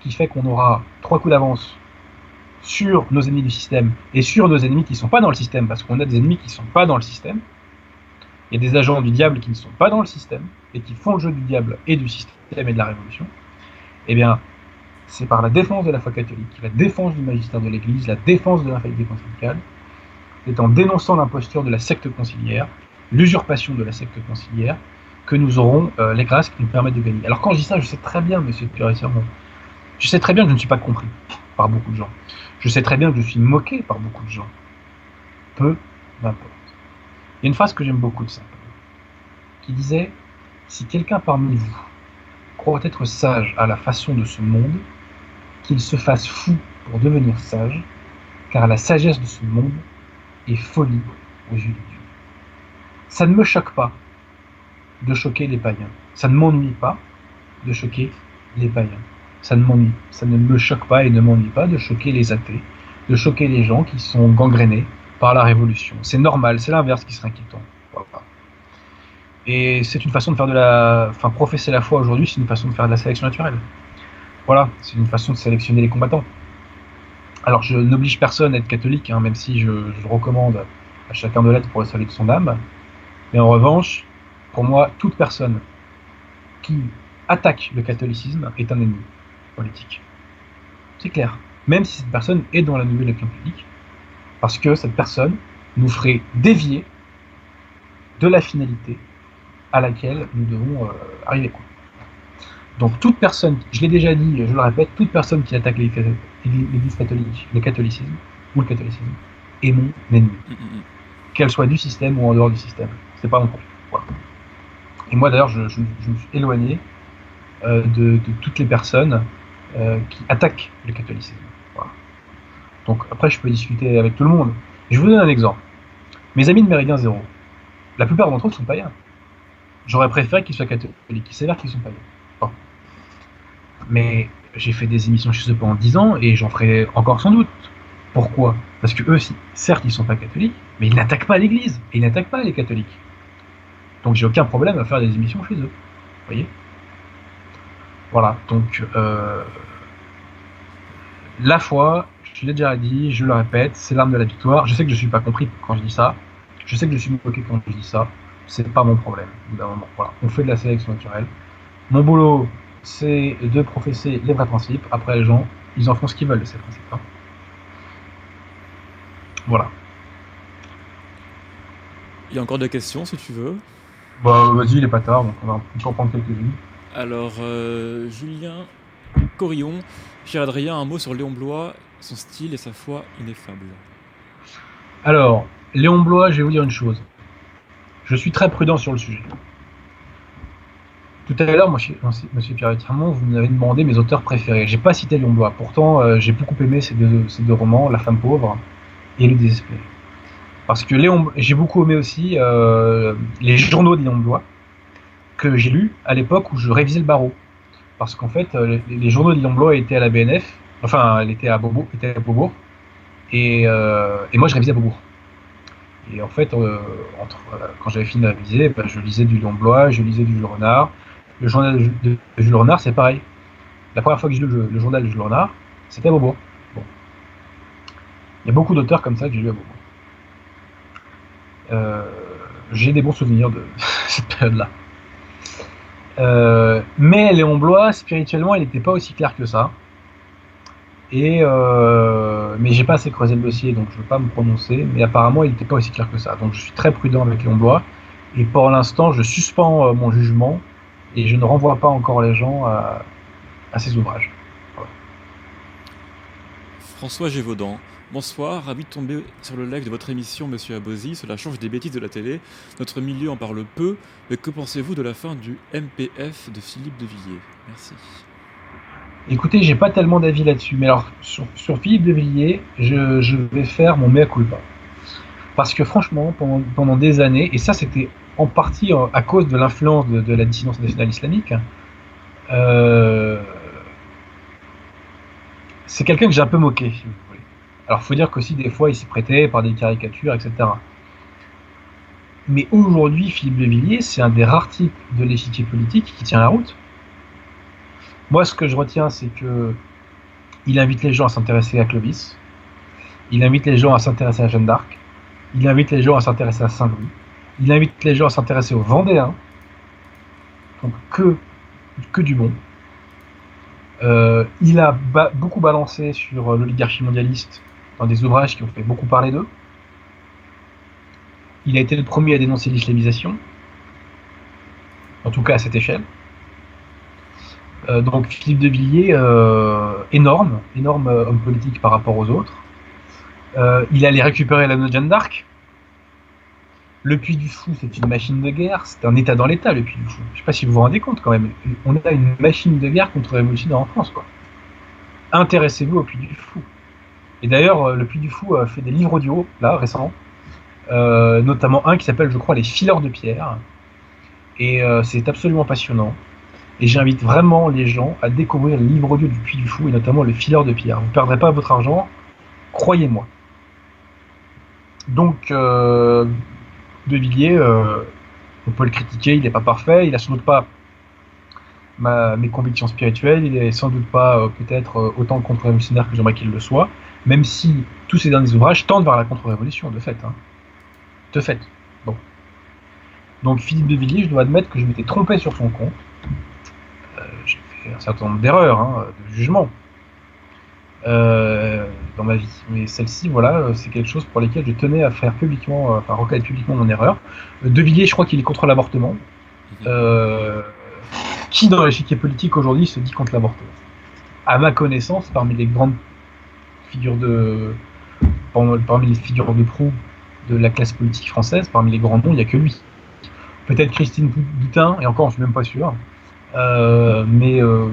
qui fait qu'on aura trois coups d'avance sur nos ennemis du système et sur nos ennemis qui ne sont pas dans le système, parce qu'on a des ennemis qui ne sont pas dans le système. A des agents du diable qui ne sont pas dans le système et qui font le jeu du diable et du système et de la révolution. Eh bien, c'est par la défense de la foi catholique, la défense du magistère de l'Église, la défense de l'infaillibilité pontificale, c'est en dénonçant l'imposture de la secte conciliaire, l'usurpation de la secte conciliaire, que nous aurons euh, les grâces qui nous permettent de gagner. Alors quand je dis ça, je sais très bien, monsieur Sermon, je sais très bien que je ne suis pas compris par beaucoup de gens. Je sais très bien que je suis moqué par beaucoup de gens. Peu m'importe. Il y a une phrase que j'aime beaucoup de ça, qui disait Si quelqu'un parmi vous croit être sage à la façon de ce monde, qu'il se fasse fou pour devenir sage, car la sagesse de ce monde est folie aux yeux de Dieu. Ça ne me choque pas de choquer les païens. Ça ne m'ennuie pas de choquer les païens. Ça ne m'ennuie, ça ne me choque pas et ne m'ennuie pas de choquer les athées, de choquer les gens qui sont gangrénés par la révolution. C'est normal, c'est l'inverse qui serait inquiétant. Et c'est une façon de faire de la. Enfin, professer la foi aujourd'hui, c'est une façon de faire de la sélection naturelle. Voilà, c'est une façon de sélectionner les combattants. Alors, je n'oblige personne à être catholique, hein, même si je, je, recommande à chacun de l'être pour le salut de son âme. Mais en revanche, pour moi, toute personne qui attaque le catholicisme est un ennemi politique. C'est clair. Même si cette personne est dans la nouvelle opinion publique, parce que cette personne nous ferait dévier de la finalité à laquelle nous devons euh, arriver. Donc toute personne, je l'ai déjà dit, je le répète, toute personne qui attaque l'Église catholique, le catholicisme ou le catholicisme est mon ennemi. Mm, mm, mm. Qu'elle soit du système ou en dehors du système. C'est pas mon problème. Et moi d'ailleurs, je, me suis éloigné euh, de, toutes les personnes euh, qui attaquent le catholicisme. Donc après, je peux discuter avec tout le monde. Je vous donne un exemple. Mes amis de Méridien Zéro, la plupart d'entre eux sont païens. J'aurais préféré qu'ils soient catholiques, qu'ils s'avèrent qu'ils sont païens. Mais j'ai fait des émissions chez eux pendant 10 ans et j'en ferai encore sans doute. Pourquoi? Parce que eux, certes, ils sont pas catholiques, mais ils n'attaquent pas l'Église et ils n'attaquent pas les catholiques. Donc j'ai aucun problème à faire des émissions chez eux. Vous voyez? Voilà. Donc euh, la foi, je l'ai déjà dit, je le répète, c'est l'arme de la victoire. Je sais que je suis pas compris quand je dis ça. Je sais que je suis moqué quand je dis ça. C'est pas mon problème. Voilà. On fait de la sélection naturelle. Mon boulot, c'est de professer les vrais principes. Après, les gens, ils en font ce qu'ils veulent de ces principes. Hein. Voilà. Il y a encore des questions si tu veux. Bah vas-y, il est pas tard, donc on va en prendre quelques-unes. Alors, euh, Julien Corillon, cher Adrien, un mot sur Léon Blois, son style et sa foi ineffable. Alors, Léon Blois, je vais vous dire une chose. Je suis très prudent sur le sujet. Tout à l'heure, monsieur, monsieur Pierre vous m'avez demandé mes auteurs préférés. J'ai pas cité Léon Blois. Pourtant, euh, j'ai beaucoup aimé ces deux, ces deux, romans, La femme pauvre et Le désespéré. Parce que Léon, j'ai beaucoup aimé aussi euh, les journaux de Léon Blois que j'ai lus à l'époque où je révisais le barreau. Parce qu'en fait, euh, les, journaux de Léon Blois étaient à la BNF, enfin, elle était à Beaubourg, à Beaubourg et, moi je révisais à Beaubourg. Et en fait, euh, quand j'avais fini de réviser, ben, je lisais du Léon Blois, je lisais du Jules Renard. Le journal de, Jules Renard, c'est pareil. La première fois que j'ai lu le, journal de Jules Renard, c'était à Beaubourg. Il y a beaucoup d'auteurs comme ça que j'ai lu à Beaubourg. Euh, j'ai des bons souvenirs de cette période-là. Euh, mais Léon Blois, spirituellement, il n'était pas aussi clair que ça. Et euh, mais j'ai pas assez creusé le dossier, donc je ne veux pas me prononcer. Mais apparemment, il n'était pas aussi clair que ça. Donc je suis très prudent avec Léon Blois. Et pour l'instant, je suspends euh, mon jugement et je ne renvoie pas encore les gens à, à ces ouvrages. François Gévaudan. Bonsoir, ravi de tomber sur le live de votre émission, Monsieur Abosi. Cela change des bêtises de la télé. Notre milieu en parle peu. Mais que pensez-vous de la fin du MPF de Philippe de Villiers? Merci. Écoutez, j'ai pas tellement d'avis là-dessus, mais alors sur, Philippe de Villiers, je, vais faire mon mea culpa. Parce que franchement, pendant, des années, et ça c'était en partie euh, à cause de l'influence de, la dissidence nationale islamique, euh, c'est quelqu'un que j'ai un peu moqué. Alors faut dire qu'aussi des fois il s'y prêtait par des caricatures, etc. Mais aujourd'hui, Philippe de Villiers, c'est un des rares types de l'échiquier politique qui tient la route. Moi, ce que je retiens, c'est que il invite les gens à s'intéresser à Clovis, il invite les gens à s'intéresser à Jeanne d'Arc, il invite les gens à s'intéresser à Saint-Louis, il invite les gens à s'intéresser aux Vendéens, donc que, que du bon. Euh, il a beaucoup balancé sur l'oligarchie mondialiste des ouvrages qui ont fait beaucoup parler d'eux. Il a été le premier à dénoncer l'islamisation, en tout cas à cette échelle. Euh, donc Philippe de Villiers, euh, énorme, énorme euh, homme politique par rapport aux autres. il allait récupérer la Jeanne d'Arc. Le Puy du Fou, c'est une machine de guerre, c'est un État dans l'État, le Puy du Fou. Je ne sais pas si vous vous rendez compte quand même. On a une machine de guerre contre les révolutionnaires en France. Intéressez-vous au Puy du Fou. Et d'ailleurs, euh, le Puy du Fou a fait des livres audio, là, récemment. Euh, notamment un qui s'appelle, je crois, Les fileurs de pierre. Et euh, c'est absolument passionnant. Et j'invite vraiment les gens à découvrir le livre audio du Puy du Fou, et notamment Les fileurs de pierre. Vous ne perdrez pas votre argent, croyez-moi. Donc, De Villiers, on peut le critiquer, il n'est pas parfait, il n'a sans doute pas mes convictions spirituelles, il est sans doute pas peut-être autant contre-révolutionnaire que j'aimerais qu'il le soit, même si tous ces derniers ouvrages tendent vers la contre-révolution, de fait. Hein. De fait. Bon. Donc Philippe de Villiers, je dois admettre que je m'étais trompé sur son compte. Euh, J'ai fait un certain nombre d'erreurs, hein, de jugement euh, dans ma vie. Mais celle-ci, voilà, euh, c'est quelque chose pour lesquels je tenais à faire publiquement, enfin reconnaître publiquement mon erreur. De Villiers, je crois qu'il est contre l'avortement. Euh, qui dans l'échiquier politique aujourd'hui se dit contre l'avortement? À ma connaissance, parmi les grandes figures de, parmi les figures de proue de la classe politique française, parmi les grands noms, il n'y a que lui. Peut-être Christine Boutin, et encore, je suis même pas sûr. Euh, mais euh,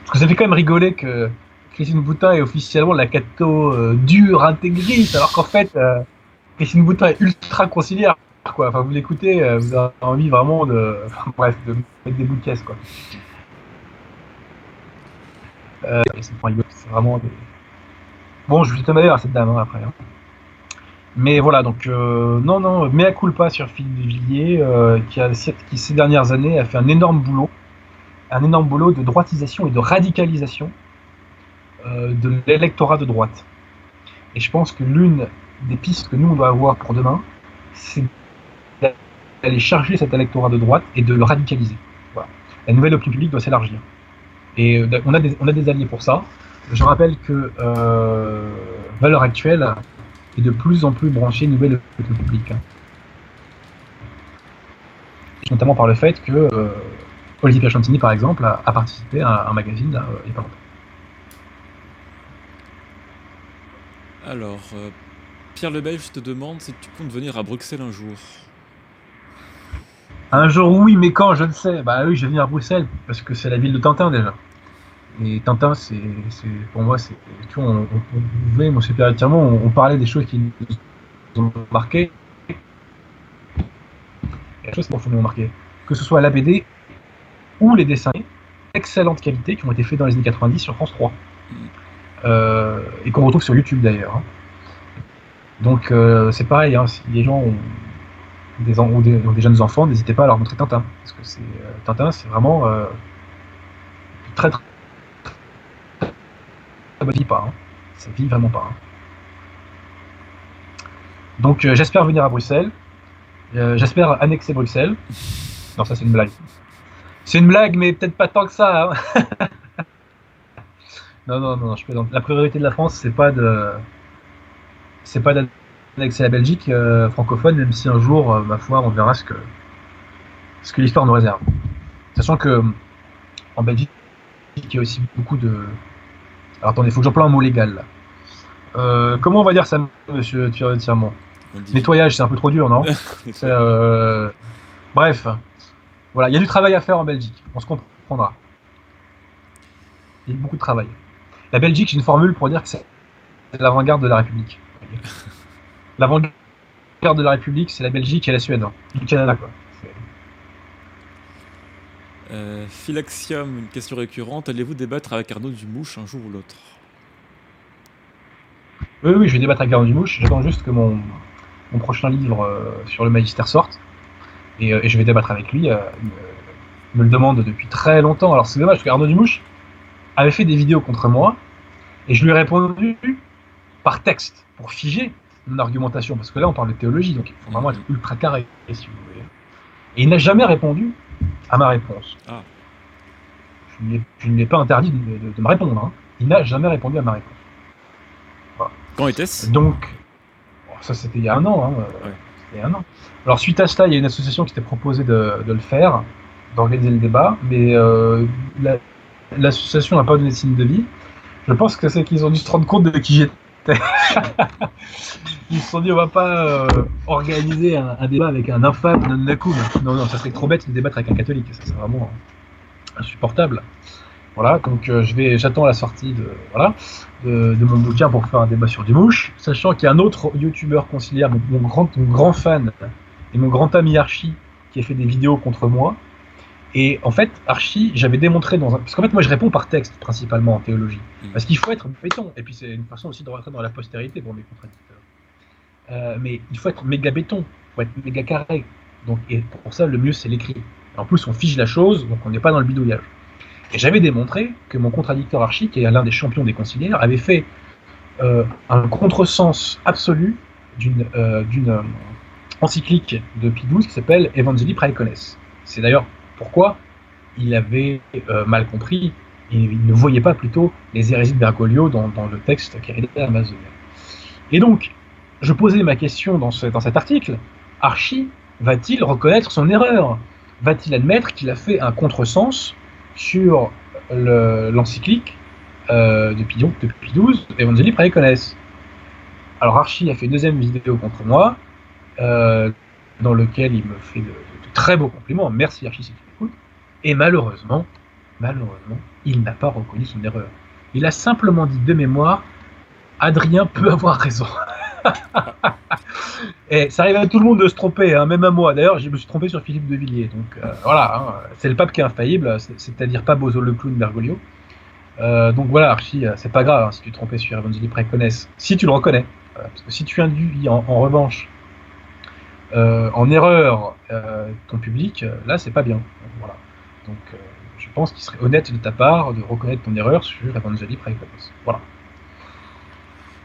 parce que ça fait quand même rigoler que Christine Boutin est officiellement la catho euh, dure, intégriste, alors qu'en fait, euh, Christine Boutin est ultra conciliaire. Quoi. Enfin, vous l'écoutez, vous avez envie vraiment de, bref, de mettre des bouts de caisse, quoi. C'est vraiment des... Bon, je vais te à cette dame hein, après. hein. Mais voilà, donc euh, non, non, mea culpa sur Philippe Villiers, euh, qui, qui ces dernières années a fait un énorme boulot, un énorme boulot de droitisation et de radicalisation euh, de l'électorat de droite. Et je pense que l'une des pistes que nous on doit avoir pour demain, c'est d'aller charger cet électorat de droite et de le radicaliser. Voilà. La nouvelle opinion publique doit s'élargir. Et euh, on a des alliés pour ça. Je rappelle que euh, Valeur Actuelle est de plus en plus branchée nouvelle publique. hein. Notamment par le fait que euh, Olivier Piachantini, par exemple, a, a participé à un magazine euh, il y a pas longtemps. Alors, euh, Pierre Le Belge te demande si tu comptes venir à Bruxelles un jour. Un jour, oui, mais quand, je ne sais. Bah oui, je vais venir à Bruxelles, parce que c'est la ville de Tintin déjà. Et Tintin, c'est, pour moi, c'est. Tu on, on, on super on, parlait des choses qui nous ont marqué. Des choses qui m'ont marqué. Que ce soit la BD ou les dessins, excellente qualité, qui ont été faits dans les années 90 sur France 3. Euh, et qu'on retrouve sur YouTube d'ailleurs. hein. Donc euh, c'est pareil, hein, si les gens ont des, jeunes enfants, n'hésitez pas à leur montrer Tintin. Parce que c'est, euh, Tintin, c'est vraiment très très. Ça ne vit pas. hein. Ça vit vraiment pas. hein. Donc euh, j'espère venir à Bruxelles. Euh, j'espère annexer Bruxelles. Non, ça c'est une blague. C'est une blague, mais peut-être pas tant que ça. hein. non, non, non, je plaisante. La priorité de la France, c'est pas de. C'est pas d'annexer la Belgique euh, francophone, même si un jour, ma foi, on verra ce que, ce que l'histoire nous réserve. Sachant que en Belgique, il y a aussi beaucoup de. Alors attendez, il faut que j'emploie un mot légal là. Euh, comment on va dire ça, monsieur dit- Nettoyage, c'est un peu trop dur, non euh, Bref, voilà, il y a du travail à faire en Belgique, on se comprendra. Il y a beaucoup de travail. La Belgique, j'ai une formule pour dire que c'est l'avant-garde de la République. L'avant-garde de la République, c'est la Belgique et la Suède, hein. du Canada, quoi. Euh, Philaxium, une question récurrente. Allez-vous débattre avec Arnaud Dumouche un jour ou l'autre? Oui, oui, je vais débattre avec Arnaud Dumouche. J'attends juste que mon, mon prochain livre euh, sur le magistère sorte. Et, euh, et je vais débattre avec lui. euh, il me, me le demande depuis très longtemps. Alors c'est dommage parce qu'Arnaud Dumouche avait fait des vidéos contre moi. Et je lui ai répondu par texte pour figer mon argumentation. Parce que là, on parle de théologie. Donc il faut vraiment être ultra carré, si vous voulez. Et il n'a jamais répondu à ma réponse. Ah. Je ne l'ai- pas interdit de, de- de me répondre. hein. Il n'a jamais répondu à ma réponse. Quand était-ce? Donc, ça c'était il y a un an. Hein, euh, Ouais. c'était un an. Alors suite à cela, il y a une association qui s'était proposée de, de le faire, d'organiser le débat, mais euh, la- l'association n'a pas donné de signe de vie. Je pense que c'est qu'ils ont dû se rendre compte de qui j'étais. Ils se sont dit on va pas euh, organiser un, débat avec un infâme non Non, non, ça serait trop bête de débattre avec un catholique. Ça c'est vraiment insupportable. Voilà, donc euh, je vais, j'attends la sortie de, voilà, de, mon bouquin pour faire un débat sur Dimouche, sachant qu'il y a un autre youtubeur conciliaire, mon, mon grand, mon grand fan et mon grand ami Archie, qui a fait des vidéos contre moi. Et en fait, Archie, j'avais démontré dans un. Parce qu'en fait, moi, je réponds par texte, principalement en théologie. Mm. Parce qu'il faut être béton. Et puis, c'est une façon aussi de rentrer dans la postérité pour mes contradicteurs. Euh, mais il faut être méga béton. Il faut être méga carré. Donc, et pour ça, le mieux, c'est l'écrit. En plus, on fige la chose, donc on n'est pas dans le bidouillage. Et j'avais démontré que mon contradicteur Archie, qui est l'un des champions des conciliaires, avait fait euh, un contresens absolu d'une euh, d'une, euh, encyclique de Pie XII qui s'appelle Evangelii Praecones. C'est d'ailleurs pourquoi il avait euh, mal compris, il, il ne voyait pas plutôt les hérésies de Bergoglio dans, dans le texte qu'Hérédité Amazonia. Et donc, je posais ma question dans, ce- dans cet article, Archie va-t-il reconnaître son erreur? Va-t-il admettre qu'il a fait un contresens sur le- l'encyclique euh, de Pie de Pie XII, Evangelii Praecones Alors Archie a fait une deuxième vidéo contre moi, euh, dans lequel il me fait de, de- très beaux compliments. Merci Archie. Et malheureusement, malheureusement, il n'a pas reconnu son erreur. Il a simplement dit de mémoire Adrien peut avoir raison. Et ça arrive à tout le monde de se tromper, hein, même à moi. D'ailleurs, je me suis trompé sur Philippe de Villiers. Donc euh, voilà, hein, c'est le pape qui est infaillible, c'est- c'est-à-dire pas Bozo le clown Bergoglio. Euh, donc voilà, Archie, euh, c'est pas grave hein, si tu te trompais sur Evangelie Praecones, si tu le reconnais. Euh, parce que si tu induis en, revanche en erreur ton public, là c'est pas bien. Voilà. Donc euh, je pense qu'il serait honnête de ta part de reconnaître ton erreur sur Evangelie Praecones. Voilà.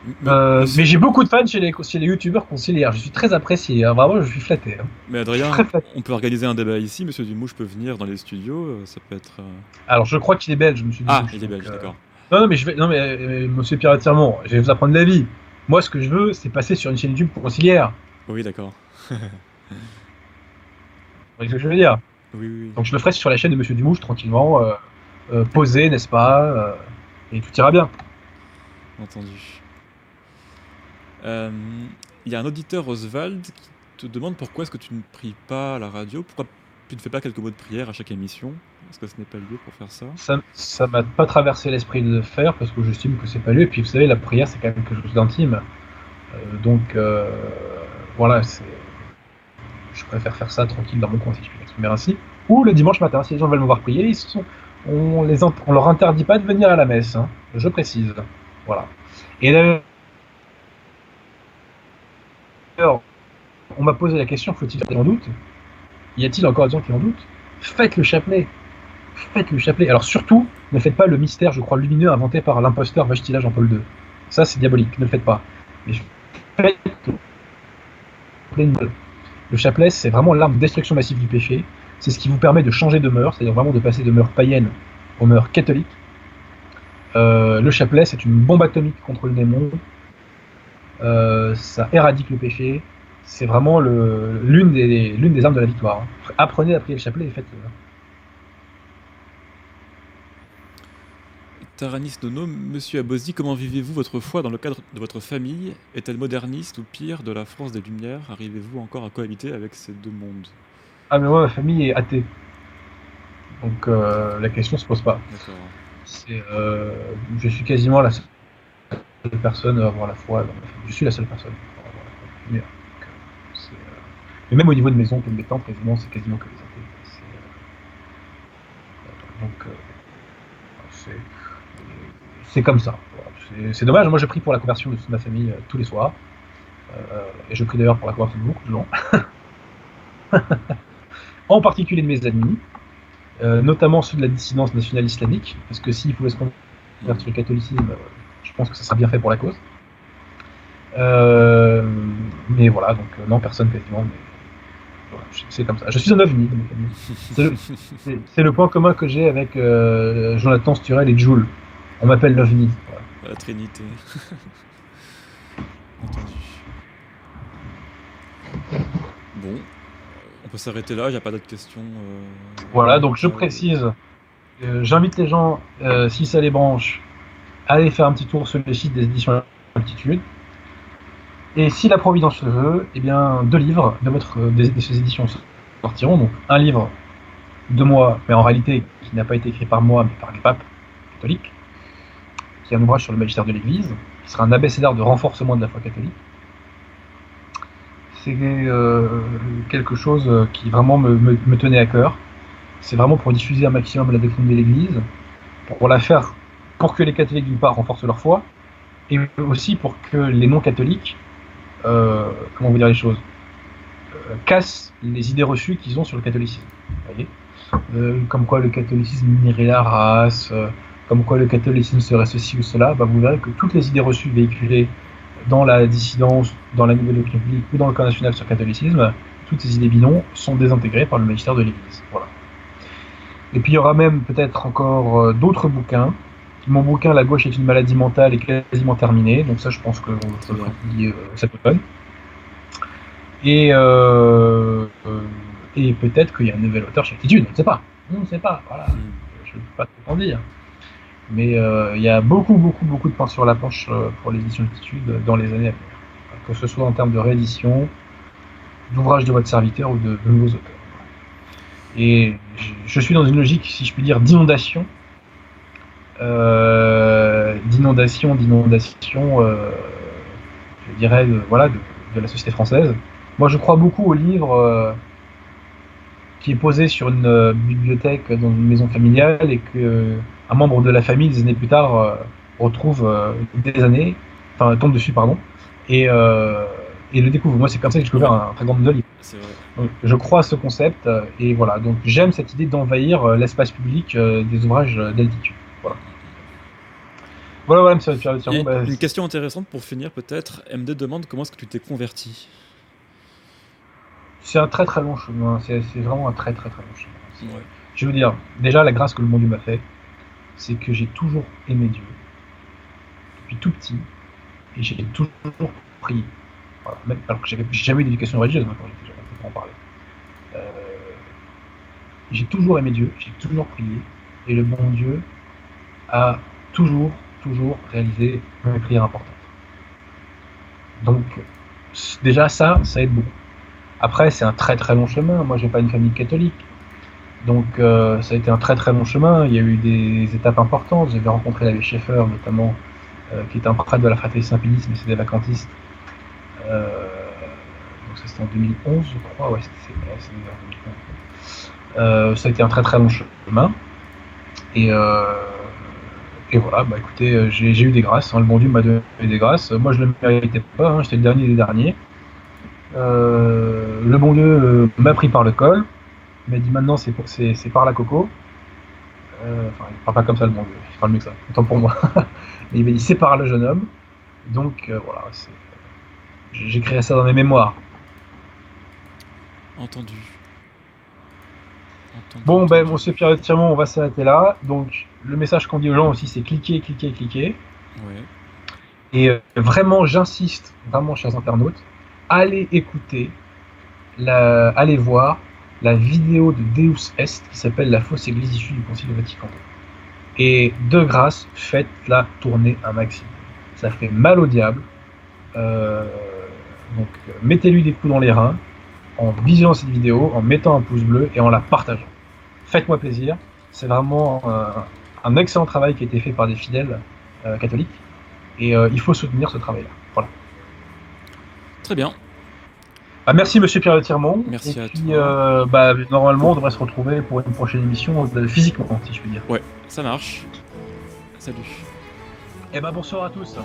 Mais, Euh, mais j'ai beaucoup de fans chez les, chez les youtubeurs conciliaires. Je suis très apprécié. hein. Vraiment, je suis flatté. hein. mais Adrien, flatté. on peut organiser un débat ici. Monsieur Dumouche peut venir dans les studios. euh, Ça peut être. euh, Alors, je crois qu'il est belge, monsieur Ah, il est belge, euh, d'accord. Non, non, mais je vais. Non, mais monsieur je vais vous apprendre la vie. Moi, ce que je veux, c'est passer sur une chaîne YouTube conciliaire. Oui, d'accord. Vous voyez ce que je veux dire? Oui, oui. oui. Donc, je le ferai sur la chaîne de monsieur Dumouche, tranquillement, euh, euh, posé, n'est-ce pas euh, Et tout ira bien. Entendu. Euh, Il y a un auditeur, Oswald, qui te demande pourquoi est-ce que tu ne pries pas à la radio? Pourquoi tu ne fais pas quelques mots de prière à chaque émission? Est-ce que ce n'est pas le lieu pour faire ça? Ça ça m'a pas traversé l'esprit de le faire parce que j'estime que c'est pas lieu. Et puis, vous savez, la prière, c'est quand même quelque chose d'intime. Euh, donc, euh, voilà, c'est. Je préfère faire ça tranquille dans mon coin, si je puis m'exprimer ainsi. Ou le dimanche matin, si les gens veulent me voir prier, ils sont... on, les leur interdit pas de venir à la messe. hein. Je précise. Voilà. Et d'ailleurs, on m'a posé la question faut-il en doute? Y a-t-il encore des gens qui en doutent? Faites le chapelet Faites le chapelet. Alors surtout, ne faites pas le mystère, je crois, lumineux inventé par l'imposteur Vajtila Jean-Paul II. Ça, c'est diabolique, ne le faites pas. Mais faites le chapelet. Le chapelet, c'est vraiment l'arme de destruction massive du péché. C'est ce qui vous permet de changer de mœurs, c'est-à-dire vraiment de passer de mœurs païennes aux mœurs catholiques. Euh, le chapelet, c'est une bombe atomique contre le démon. Euh, ça éradique le péché. C'est vraiment l'une des armes de la victoire. Apprenez à prier le chapelet et faites-le. Taranis Dono, Monsieur Abosi, comment vivez-vous votre foi dans le cadre de votre famille? Est-elle moderniste ou pire de la France des Lumières? Arrivez-vous encore à cohabiter avec ces deux mondes? Ah, mais moi, ma famille est athée. Donc euh, la question se pose pas. Euh, je suis quasiment la seule personne à avoir la foi dans ma famille. Je suis la seule personne à avoir la foi. Mais, donc, euh, euh, Et même au niveau de mes oncles et de mes tantes, quasiment, c'est quasiment que des athées. Donc, c'est, c'est comme ça. C'est, dommage. Moi, je prie pour la conversion de toute ma famille euh, tous les soirs. Euh, et je prie d'ailleurs pour la conversion de beaucoup de gens. en particulier de mes amis, euh, notamment ceux de la dissidence nationale islamique, parce que s'ils pouvaient se convertir sur le catholicisme, je pense que ça sera bien fait pour la cause. Mais voilà, donc non, personne quasiment, voilà, c'est comme ça. Je suis un ovni. C'est le, le point commun que j'ai avec Jonathan Sturel et Jules. On m'appelle l'ovni. Voilà. La Trinité. Entendu. Bon, euh, on peut s'arrêter là, il n'y a pas d'autres questions. euh, Voilà, donc je euh, précise, euh, j'invite les gens, euh, si ça les branche, à aller faire un petit tour sur les sites des éditions Altitude. Et si la Providence le veut, eh bien, deux livres de, votre, de, de ces éditions sortiront. Donc, un livre de moi, mais en réalité qui n'a pas été écrit par moi, mais par le pape, catholique, qui est un ouvrage sur le magistère de l'Église, qui sera un abécédaire de renforcement de la foi catholique. C'est quelque chose qui vraiment me, tenait à cœur. C'est vraiment pour diffuser un maximum la doctrine de l'Église, pour la faire, pour que les catholiques d'une part renforcent leur foi, et aussi pour que les non-catholiques, euh, comment vous dire les choses, euh, cassent les idées reçues qu'ils ont sur le catholicisme. Voyez? Euh, comme quoi le catholicisme minerait la race, comme quoi le catholicisme serait ceci ou cela, bah vous verrez que toutes les idées reçues véhiculées dans la dissidence, dans la nouvelle opinion publique ou dans le camp national sur le catholicisme, toutes ces idées bidons sont désintégrées par le magistère de l'Église. Voilà. Et puis il y aura même peut-être encore d'autres bouquins mon bouquin La gauche est une maladie mentale est quasiment terminé, donc ça je pense que ça va euh, cet automne. Et, euh, euh, et peut-être qu'il y a un nouvel auteur chez Attitude, on ne sait pas. On ne sait pas, voilà. Hmm. Je ne peux pas trop en dire. Mais il y a beaucoup, beaucoup, beaucoup de pain sur la planche pour l'édition d'Attitude dans les années à venir. Que ce soit en termes de réédition, d'ouvrages de votre serviteur ou de, nouveaux auteurs. Et je suis dans une logique, si je puis dire, d'inondation euh, d'inondation, d'inondation, euh, je dirais, de, voilà, de, la société française. Moi, je crois beaucoup au livre euh, qui est posé sur une bibliothèque dans une maison familiale et que un membre de la famille, des années plus tard, retrouve des années, enfin tombe dessus, pardon, et, et le découvre. Moi, c'est comme ça que j'ai découvert un, très grand nombre de livres. je crois à ce concept et voilà. Donc, j'aime cette idée d'envahir l'espace public des ouvrages d'altitude. Voilà. Voilà, voilà, monsieur bah, Une question intéressante pour finir, peut-être. MD demande comment est-ce que tu t'es converti? C'est un très très long chemin. C'est vraiment un très très très long chemin. Je veux dire, déjà, la grâce que le bon Dieu m'a fait, c'est que j'ai toujours aimé Dieu. Depuis tout petit. Et j'ai toujours prié. Alors que j'avais jamais eu d'éducation religieuse hein, quand j'étais jeune, on en parler. Euh, j'ai toujours aimé Dieu, j'ai toujours prié. Et le bon Dieu a toujours toujours réaliser une prière importante. Donc, déjà ça, ça aide beaucoup. Après, c'est un très très long chemin. Moi, j'ai pas une famille catholique. Donc, euh, ça a été un très très long chemin. Il y a eu des étapes importantes. J'avais rencontré l'abbé Schaeffer, notamment, euh, qui était un prêtre de la fraternité Saint-Pénis, mais c'est des vacantistes. Euh, donc, ça c'était en 2011, je crois. Ouais, c'était 2011. ça a été un très très long chemin. Et voilà, bah écoutez, j'ai eu des grâces, hein, le bon Dieu m'a donné des grâces. Moi je ne le méritais pas, hein, j'étais le dernier des derniers. Le bon Dieu m'a pris par le col, il m'a dit maintenant c'est par la coco. enfin, il parle pas comme ça le bon Dieu, il parle mieux que ça, autant pour moi. Mais il m'a dit c'est par le jeune homme. Donc voilà, j'ai créé ça dans mes mémoires. Entendu. Bon, ben, monsieur Pierre Tirmont, on va s'arrêter là. Donc, le message qu'on dit aux gens aussi, c'est cliquer, cliquer, cliquer. Et euh, vraiment, j'insiste, vraiment, chers internautes, allez écouter, la, allez voir la vidéo de Deus Est qui s'appelle La fausse église issue du Concile Vatican. Et de grâce, faites-la tourner un maximum. Ça fait mal au diable. Euh, donc, mettez-lui des coups dans les reins en visionnant cette vidéo, en mettant un pouce bleu et en la partageant faites-moi plaisir. C'est vraiment un excellent travail qui a été fait par des fidèles euh, catholiques. Et euh, il faut soutenir ce travail-là. Voilà. Très bien. Ah, merci Monsieur Pierre Tirmont. Merci et à puis, toi. Bah, normalement, on devrait se retrouver pour une prochaine émission physiquement, si je puis dire. Ouais, ça marche. Salut. Et eh bah, bonsoir à tous.